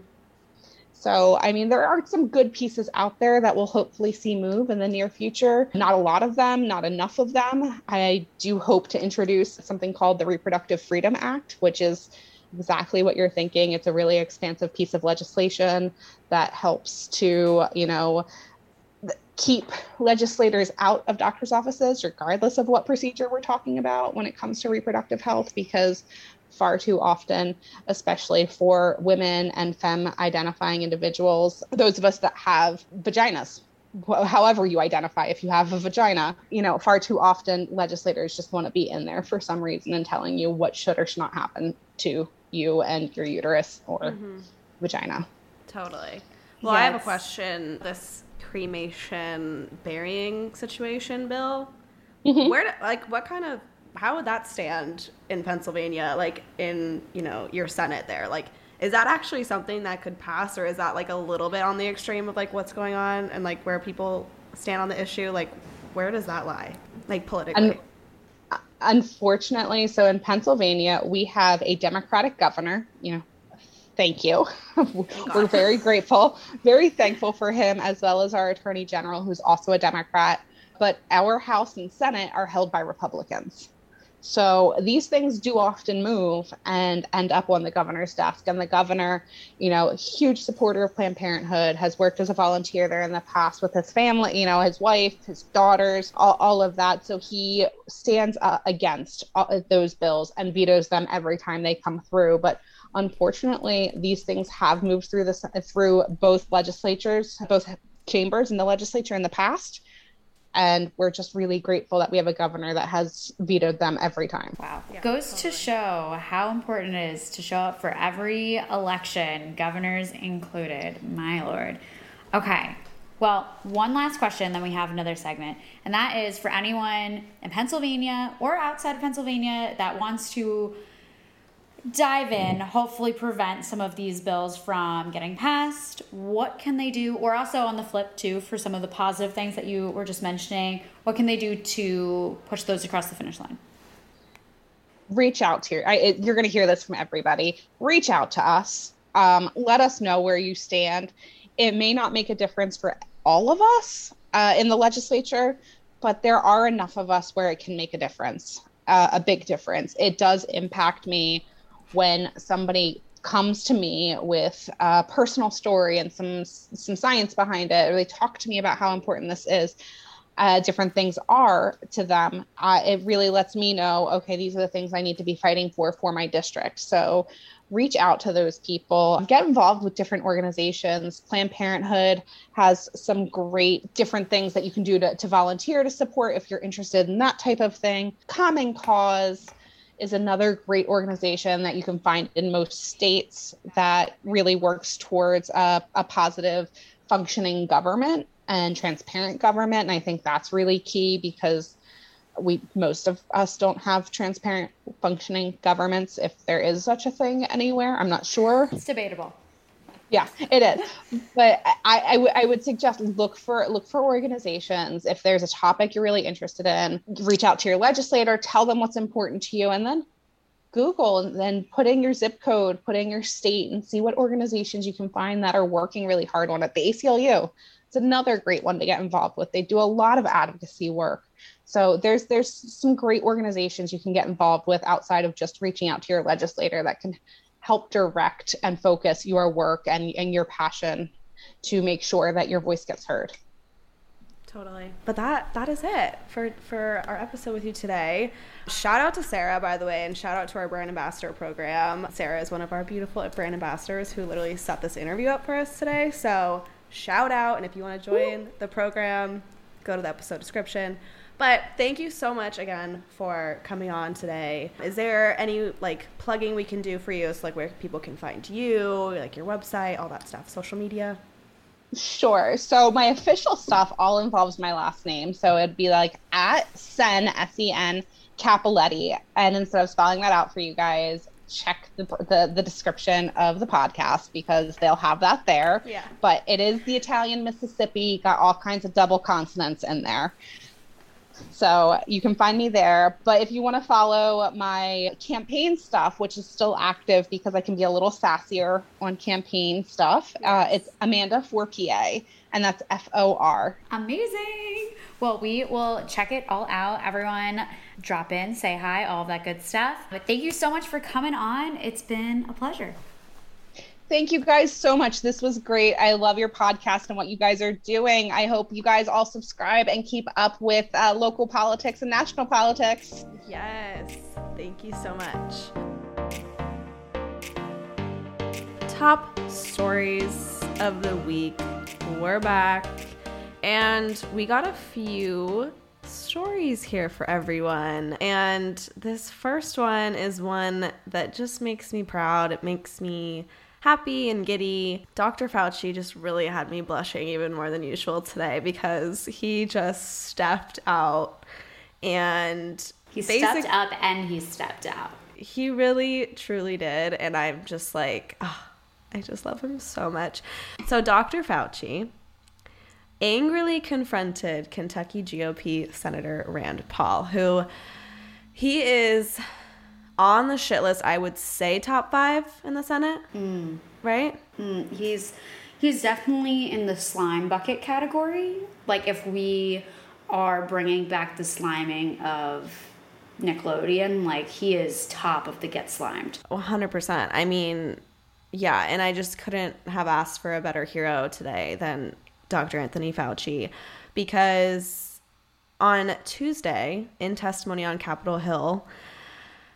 [SPEAKER 4] So, I mean, there are some good pieces out there that we'll hopefully see move in the near future. Not a lot of them, not enough of them. I do hope to introduce something called the Reproductive Freedom Act, which is exactly what you're thinking. It's a really expansive piece of legislation that helps to, you know, keep legislators out of doctors' offices, regardless of what procedure we're talking about when it comes to reproductive health, because far too often, especially for women and femme identifying individuals, those of us that have vaginas. However, you identify, if you have a vagina, you know, far too often legislators just want to be in there for some reason and telling you what should or should not happen to you and your uterus or mm-hmm. vagina.
[SPEAKER 3] Totally. Well, I have a question. This cremation burying situation bill,
[SPEAKER 4] Mm-hmm.
[SPEAKER 3] where, do, like, what kind of, how would that stand in Pennsylvania, like in, you know, your Senate there? Like, is that actually something that could pass, or is that like a little bit on the extreme of like what's going on and like where people stand on the issue? Like, where does that lie, like politically?
[SPEAKER 4] And- Unfortunately, so in Pennsylvania, we have a Democratic governor. You know, thank you. (laughs) Oh, We're very grateful, very thankful for him, as well as our attorney general, who's also a Democrat. But our House and Senate are held by Republicans. So these things do often move and end up on the governor's desk. And the governor, you know, huge supporter of Planned Parenthood, has worked as a volunteer there in the past with his family, you know, his wife, his daughters, all, all of that. So he stands uh, against those bills and vetoes them every time they come through. But unfortunately, these things have moved through this through both legislatures, both chambers in the legislature in the past and we're just really grateful that we have a governor that has vetoed them every time.
[SPEAKER 1] Wow. Goes to show how important it is to show up for every election, governors included. My lord. Okay. Well, one last question, then we have another segment. And that is for anyone in Pennsylvania or outside of Pennsylvania that wants to dive in, hopefully prevent some of these bills from getting passed. What can they do? Or also on the flip, too, for some of the positive things that you were just mentioning, what can they do to push those across the finish line?
[SPEAKER 4] Reach out to your, I, you're going to hear this from everybody. Reach out to us. Um, let us know where you stand. It may not make a difference for all of us uh, in the legislature, but there are enough of us where it can make a difference, uh, a big difference. It does impact me when somebody comes to me with a personal story and some some science behind it or they talk to me about how important this is uh, different things are to them uh, it really lets me know okay these are the things i need to be fighting for for my district. So reach out to those people get involved with different organizations. Planned parenthood has some great different things that you can do to, to volunteer to support if you're interested in that type of thing. Common cause is another great organization that you can find in most states that really works towards a, a positive functioning government and transparent government. And i think that's really key because we most of us don't have transparent functioning governments if there is such a thing anywhere. I'm not sure.
[SPEAKER 1] It's debatable.
[SPEAKER 4] Yeah it is. But I, I, w- I would suggest look for look for organizations. If there's a topic you're really interested in reach out to your legislator tell them what's important to you and then google and then put in your zip code put in your state and see what organizations you can find that are working really hard on it. The aclu it's another great one to get involved with. They do a lot of advocacy work. So there's there's some great organizations you can get involved with outside of just reaching out to your legislator that can help direct and focus your work and, and your passion to make sure that your voice gets heard.
[SPEAKER 3] Totally. But that that is it for for our episode with you today. Shout out to Sarah, by the way, and shout out to our brand ambassador program. Sarah is one of our beautiful brand ambassadors who literally set this interview up for us today. So shout out, and if you want to join the program, go to the episode description. But thank you so much again for coming on today. Is there any like plugging we can do for you? So like where people can find you, like your website, all that stuff, social media.
[SPEAKER 4] Sure. So my official stuff all involves my last name. So it'd be like at Sen S E N Cappelletti. And instead of spelling that out for you guys, check the, the the description of the podcast because they'll have that there.
[SPEAKER 3] Yeah.
[SPEAKER 4] But it is the Italian Mississippi, got all kinds of double consonants in there. So you can find me there. But if you want to follow my campaign stuff, which is still active because I can be a little sassier on campaign stuff, uh, it's Amanda for PA, and that's F O R.
[SPEAKER 1] Amazing. Well, we will check it all out. Everyone, drop in, say hi, all of that good stuff. But thank you so much for coming on. It's been a pleasure.
[SPEAKER 4] Thank you guys so much. This was great. I love your podcast and what you guys are doing. I hope you guys all subscribe and keep up with uh, local politics and national politics.
[SPEAKER 3] Yes. Thank you so much. Top stories of the week. We're back. And we got a few stories here for everyone. And this first one is one that just makes me proud. It makes me happy and giddy. Dr. Fauci just really had me blushing even more than usual today because he just stepped out and
[SPEAKER 2] he stepped up and he stepped out.
[SPEAKER 3] He really truly did and I'm just like, oh, I just love him so much. So Dr. Fauci angrily confronted Kentucky GOP Senator Rand Paul, who he is on the shit list. I would say top five in the Senate, mm. right?
[SPEAKER 2] Mm, he's he's definitely in the slime bucket category. Like if we are bringing back the sliming of Nickelodeon, like he is top of the get slimed.
[SPEAKER 3] 100%. I mean, yeah, and I just couldn't have asked for a better hero today than Dr. Anthony Fauci because on Tuesday, in testimony on Capitol Hill,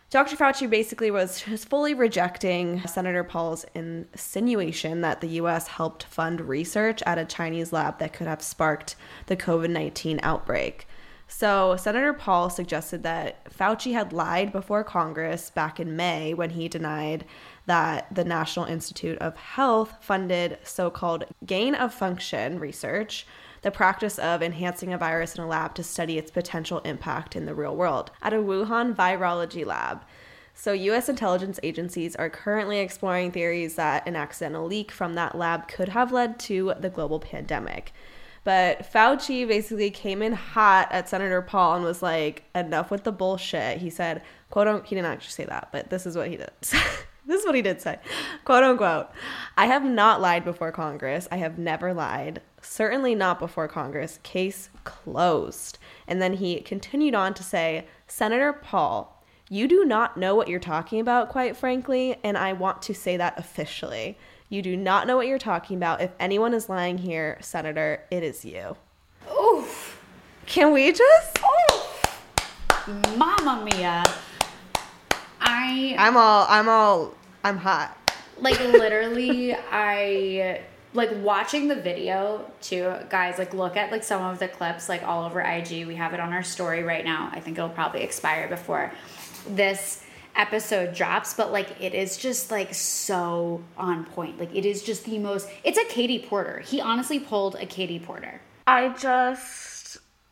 [SPEAKER 3] Dr. Fauci basically was just fully rejecting Senator Paul's insinuation that the US helped fund research at a Chinese lab that could have sparked the COVID 19 outbreak. So, Senator Paul suggested that Fauci had lied before Congress back in May when he denied that the National Institute of Health funded so called gain of function research, the practice of enhancing a virus in a lab to study its potential impact in the real world, at a Wuhan virology lab. So, US intelligence agencies are currently exploring theories that an accidental leak from that lab could have led to the global pandemic. But Fauci basically came in hot at Senator Paul and was like, enough with the bullshit. He said, quote unquote, he didn't actually say that, but this is what he did. (laughs) (laughs) this is what he did say. Quote unquote i have not lied before congress. I have never lied. Certainly not before congress. Case closed. And then he continued on to say senator paul you do not know what you're talking about quite frankly and i want to say that officially. You do not know what you're talking about. If anyone is lying here senator it is you.
[SPEAKER 2] Oof.
[SPEAKER 3] Can we just
[SPEAKER 2] oof. Mamma mia I
[SPEAKER 3] I'm all I'm all I'm hot.
[SPEAKER 2] Like literally (laughs) I like watching the video too, guys, like look at like some of the clips like all over IG. We have it on our story right now. I think it'll probably expire before this episode drops, but like it is just like so on point. Like it is just the most it's a Katie Porter. He honestly pulled a Katie Porter.
[SPEAKER 3] I just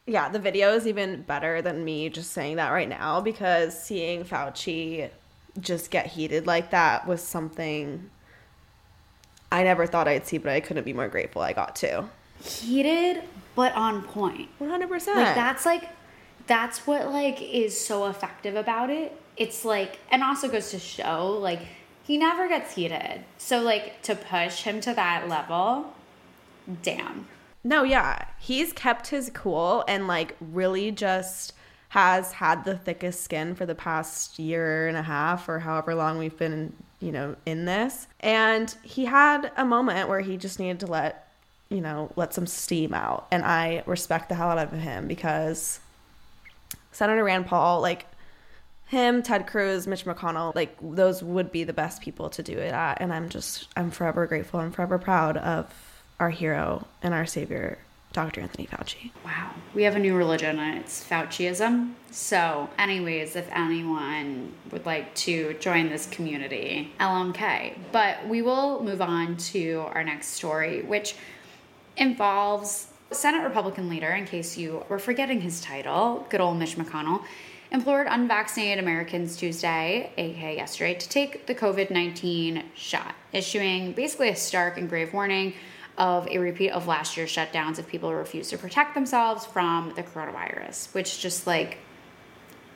[SPEAKER 3] yeah, the video is even better than me just saying that right now because seeing Fauci just get heated like that was something I never thought I'd see, but I couldn't be more grateful I got to.
[SPEAKER 2] Heated, but on point.
[SPEAKER 3] 100%.
[SPEAKER 2] Like, that's like, that's what like is so effective about it. It's like, and also goes to show, like, he never gets heated. So, like, to push him to that level, damn.
[SPEAKER 3] No, yeah. He's kept his cool and like really just has had the thickest skin for the past year and a half or however long we've been, you know, in this. And he had a moment where he just needed to let, you know, let some steam out. And I respect the hell out of him because Senator Rand Paul, like him, Ted Cruz, Mitch McConnell, like those would be the best people to do it at. And I'm just, I'm forever grateful. I'm forever proud of our hero and our savior, Dr. Anthony Fauci.
[SPEAKER 2] Wow. We have a new religion and it's Fauciism. So, anyways, if anyone would like to join this community, LMK. But we will move on to our next story, which involves Senate Republican leader, in case you were forgetting his title, good old Mitch McConnell, implored unvaccinated Americans Tuesday, aka yesterday, to take the COVID 19 shot, issuing basically a stark and grave warning of a repeat of last year's shutdowns if people refuse to protect themselves from the coronavirus, which just like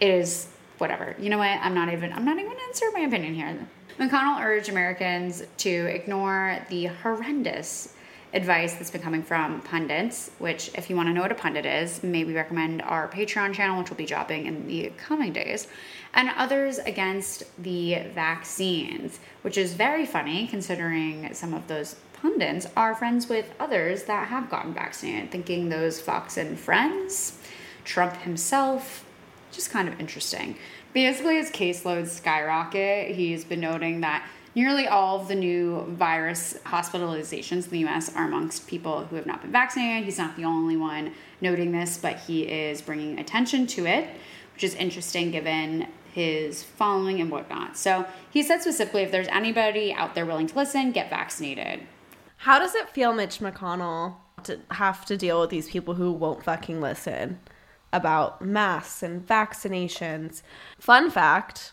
[SPEAKER 2] is whatever. You know what? I'm not even I'm not even gonna insert my opinion here. McConnell urged Americans to ignore the horrendous advice that's been coming from pundits, which if you want to know what a pundit is, maybe recommend our Patreon channel, which will be dropping in the coming days, and others against the vaccines, which is very funny considering some of those pundits are friends with others that have gotten vaccinated, thinking those Fox and Friends, Trump himself, just kind of interesting. Basically, his caseloads skyrocket. He's been noting that nearly all of the new virus hospitalizations in the US are amongst people who have not been vaccinated. He's not the only one noting this, but he is bringing attention to it, which is interesting given his following and whatnot. So he said specifically if there's anybody out there willing to listen, get vaccinated.
[SPEAKER 3] How does it feel, Mitch McConnell, to have to deal with these people who won't fucking listen about masks and vaccinations? Fun fact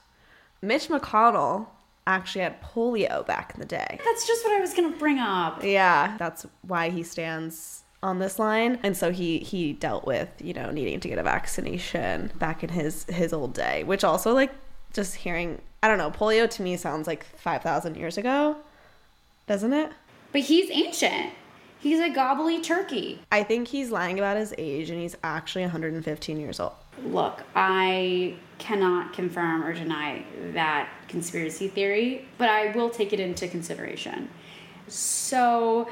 [SPEAKER 3] Mitch McConnell actually had polio back in the day.
[SPEAKER 2] That's just what I was going to bring up.
[SPEAKER 3] Yeah, that's why he stands on this line and so he he dealt with you know needing to get a vaccination back in his his old day which also like just hearing i don't know polio to me sounds like 5000 years ago doesn't it
[SPEAKER 2] But he's ancient. He's a gobbly turkey.
[SPEAKER 3] i think he's lying about his age and he's actually 115 years old
[SPEAKER 2] Look, I cannot confirm or deny that conspiracy theory, but I will take it into consideration. So,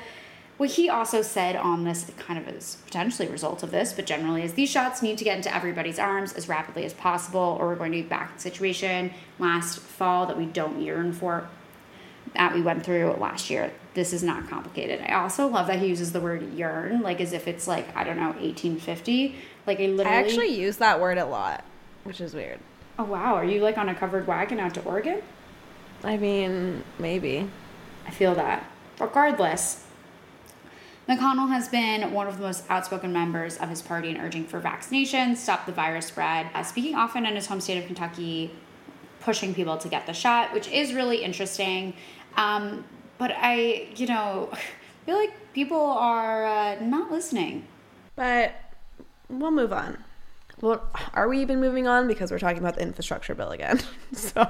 [SPEAKER 2] what he also said on this, kind of as potentially a result of this, but generally, is these shots need to get into everybody's arms as rapidly as possible, or we're going to be back in the situation last fall that we don't yearn for, that we went through last year. This is not complicated. I also love that he uses the word yearn, like as if it's like, I don't know, 1850. Like, I literally.
[SPEAKER 3] i actually use that word a lot which is weird
[SPEAKER 2] Oh wow, are you like on a covered wagon out to Oregon?
[SPEAKER 3] i mean maybe
[SPEAKER 2] I feel that. Regardless, McConnell has been one of the most outspoken members of his party in urging for vaccinations, stop the virus spread, uh, speaking often in his home state of Kentucky, pushing people to get the shot, which is really interesting. Um, but I, you know, (laughs) feel like people are uh, not listening.
[SPEAKER 3] but we'll move on well are we even moving on because we're talking about the infrastructure bill again (laughs) so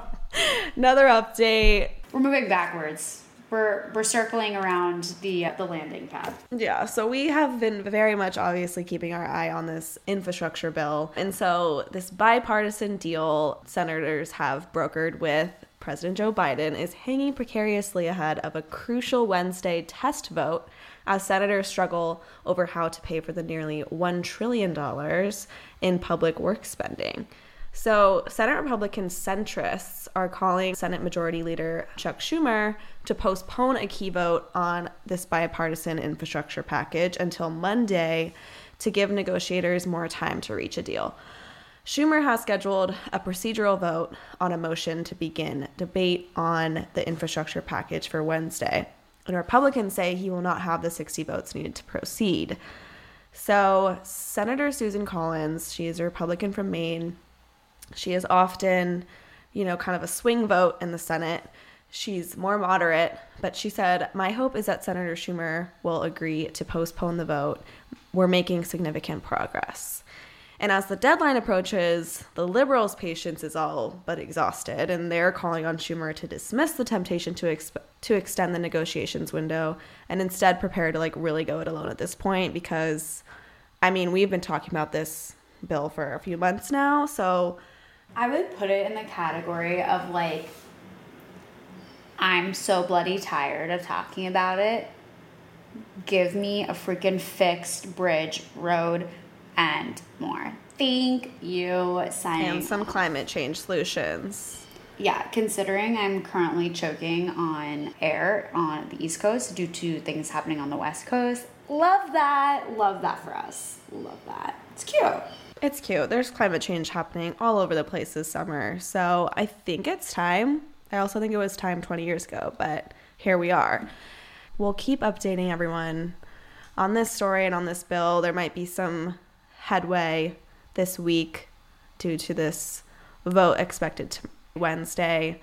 [SPEAKER 3] another update
[SPEAKER 2] We're moving backwards. We're, we're circling around the uh, the landing pad.
[SPEAKER 3] Yeah, so we have been very much obviously keeping our eye on this infrastructure bill. And so this bipartisan deal senators have brokered with President Joe Biden is hanging precariously ahead of a crucial Wednesday test vote as senators struggle over how to pay for the nearly $1 trillion in public work spending. So, Senate Republican centrists are calling Senate Majority Leader Chuck Schumer to postpone a key vote on this bipartisan infrastructure package until Monday to give negotiators more time to reach a deal. Schumer has scheduled a procedural vote on a motion to begin debate on the infrastructure package for Wednesday. And Republicans say he will not have the 60 votes needed to proceed. So, Senator Susan Collins, she is a Republican from Maine, she is often, you know, kind of a swing vote in the Senate. She's more moderate, but she said, My hope is that Senator Schumer will agree to postpone the vote. We're making significant progress. And as the deadline approaches, the Liberals' patience is all but exhausted, and they're calling on Schumer to dismiss the temptation to exp- to extend the negotiations window and instead prepare to like really go it alone at this point because, I mean, we've been talking about this bill for a few months now, so
[SPEAKER 2] I would put it in the category of like, I'm so bloody tired of talking about it. Give me a freaking fixed bridge, road, and more. Thank you, signing.
[SPEAKER 3] and some climate change solutions.
[SPEAKER 2] Yeah, considering I'm currently choking on air on the East Coast due to things happening on the West Coast. Love that. Love that for us. Love that. It's cute.
[SPEAKER 3] It's cute. There's climate change happening all over the place this summer. So I think it's time. I also think it was time 20 years ago, but here we are. We'll keep updating everyone on this story and on this bill. There might be some headway this week due to this vote expected to Wednesday,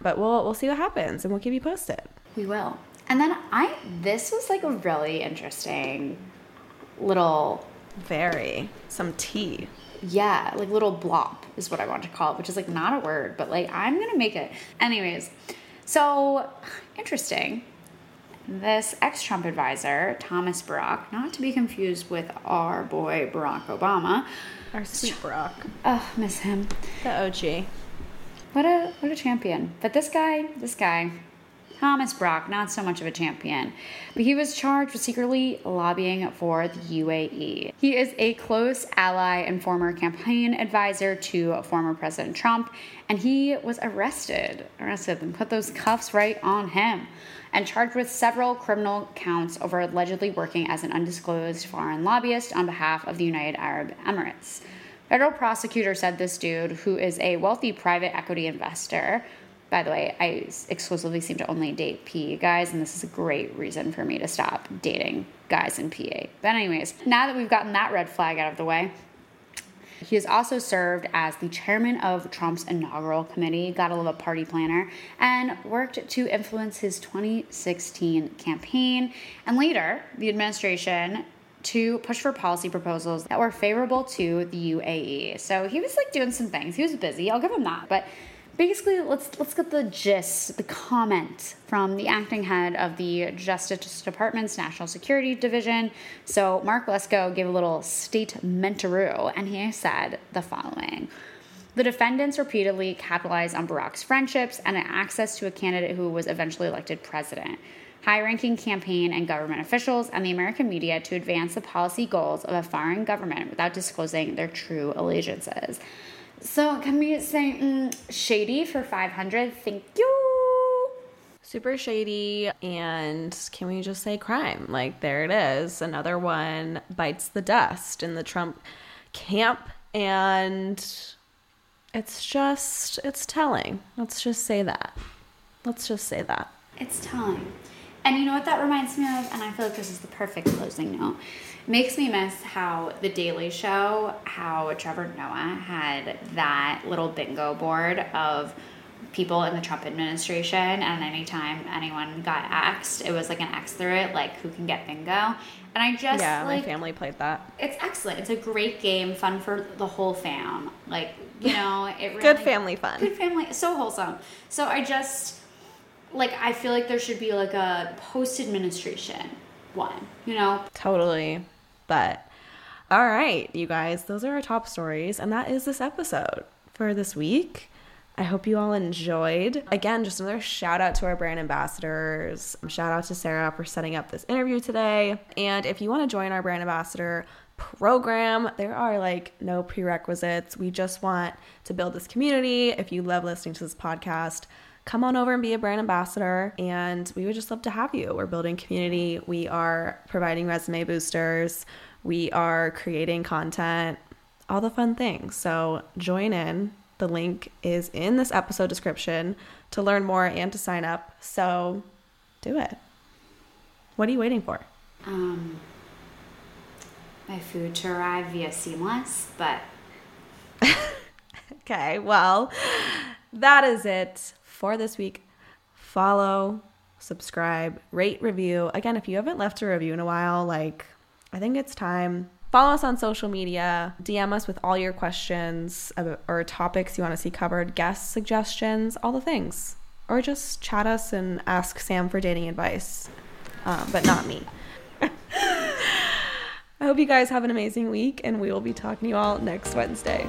[SPEAKER 3] but we'll we'll see what happens and we'll keep you posted.
[SPEAKER 2] We will. And then I this was like a really interesting little
[SPEAKER 3] Very some tea.
[SPEAKER 2] yeah, like little blop is what I want to call it, which is like not a word, but like I'm gonna make it. Anyways, so interesting. This ex Trump advisor, Thomas Barrack, not to be confused with our boy Barack Obama.
[SPEAKER 3] Our sweet Brock,
[SPEAKER 2] Oh, miss him.
[SPEAKER 3] the OG.
[SPEAKER 2] What a what a champion. But this guy, this guy, Thomas Brock, not so much of a champion, but he was charged with secretly lobbying for the UAE. He is a close ally and former campaign advisor to former President Trump, and he was arrested, arrested and put those cuffs right on him, and charged with several criminal counts over allegedly working as an undisclosed foreign lobbyist on behalf of the United Arab Emirates. Federal prosecutor said this dude, who is a wealthy private equity investor, by the way, I exclusively seem to only date PE guys, and this is a great reason for me to stop dating guys in PA. But, anyways, now that we've gotten that red flag out of the way, he has also served as the chairman of Trump's inaugural committee, got a little party planner, and worked to influence his 2016 campaign. And later, the administration to push for policy proposals that were favorable to the UAE. So he was like doing some things. He was busy. I'll give him that. But basically let's let's get the gist, the comment from the acting head of the Justice Department's National Security Division. So Mark Lesko gave a little statementaroo, and he said the following. The defendants repeatedly capitalized on Barrack's friendships and access to a candidate who was eventually elected president, high ranking campaign and government officials, and the American media to advance the policy goals of a foreign government without disclosing their true allegiances. So can we say mm, shady for 500? Thank you.
[SPEAKER 3] Super shady. And can we just say crime? Like, there it is. Another one bites the dust in the Trump camp. And it's just, it's telling. Let's just say that. Let's just say that.
[SPEAKER 2] It's telling. And you know what that reminds me of? And I feel like this is the perfect closing note makes me miss how the Daily Show, how Trevor Noah had that little bingo board of people in the Trump administration, and anytime anyone got axed, it was like an X through it, like who can get bingo. And I just
[SPEAKER 3] yeah,
[SPEAKER 2] like,
[SPEAKER 3] my family played that.
[SPEAKER 2] It's excellent. It's a great game, fun for the whole fam. Like you (laughs) know, it really,
[SPEAKER 3] good family fun.
[SPEAKER 2] Good family, so wholesome. So I just like I feel like there should be like a post administration one. You know,
[SPEAKER 3] totally. But all right, you guys, those are our top stories. And that is this episode for this week. I hope you all enjoyed. Again, just another shout out to our brand ambassadors. Shout out to Sarah for setting up this interview today. And if you want to join our brand ambassador program, there are like no prerequisites. We just want to build this community. If you love listening to this podcast, come on over and be a brand ambassador. And we would just love to have you. We're building community, we are providing resume boosters, we are creating content, all the fun things. So join in. The link is in this episode description to learn more and to sign up. So do it. What are you waiting for?
[SPEAKER 2] Um, my food to arrive via Seamless, but. (laughs)
[SPEAKER 3] okay, well, that is it for this week. Follow, subscribe, rate, review. Again, if you haven't left a review in a while, like I think it's time. Follow us on social media. DM us with all your questions or topics you want to see covered, guest suggestions, all the things. Or just chat us and ask Sam for dating advice, um, but not me. (laughs) I hope you guys have an amazing week, and we will be talking to you all next Wednesday.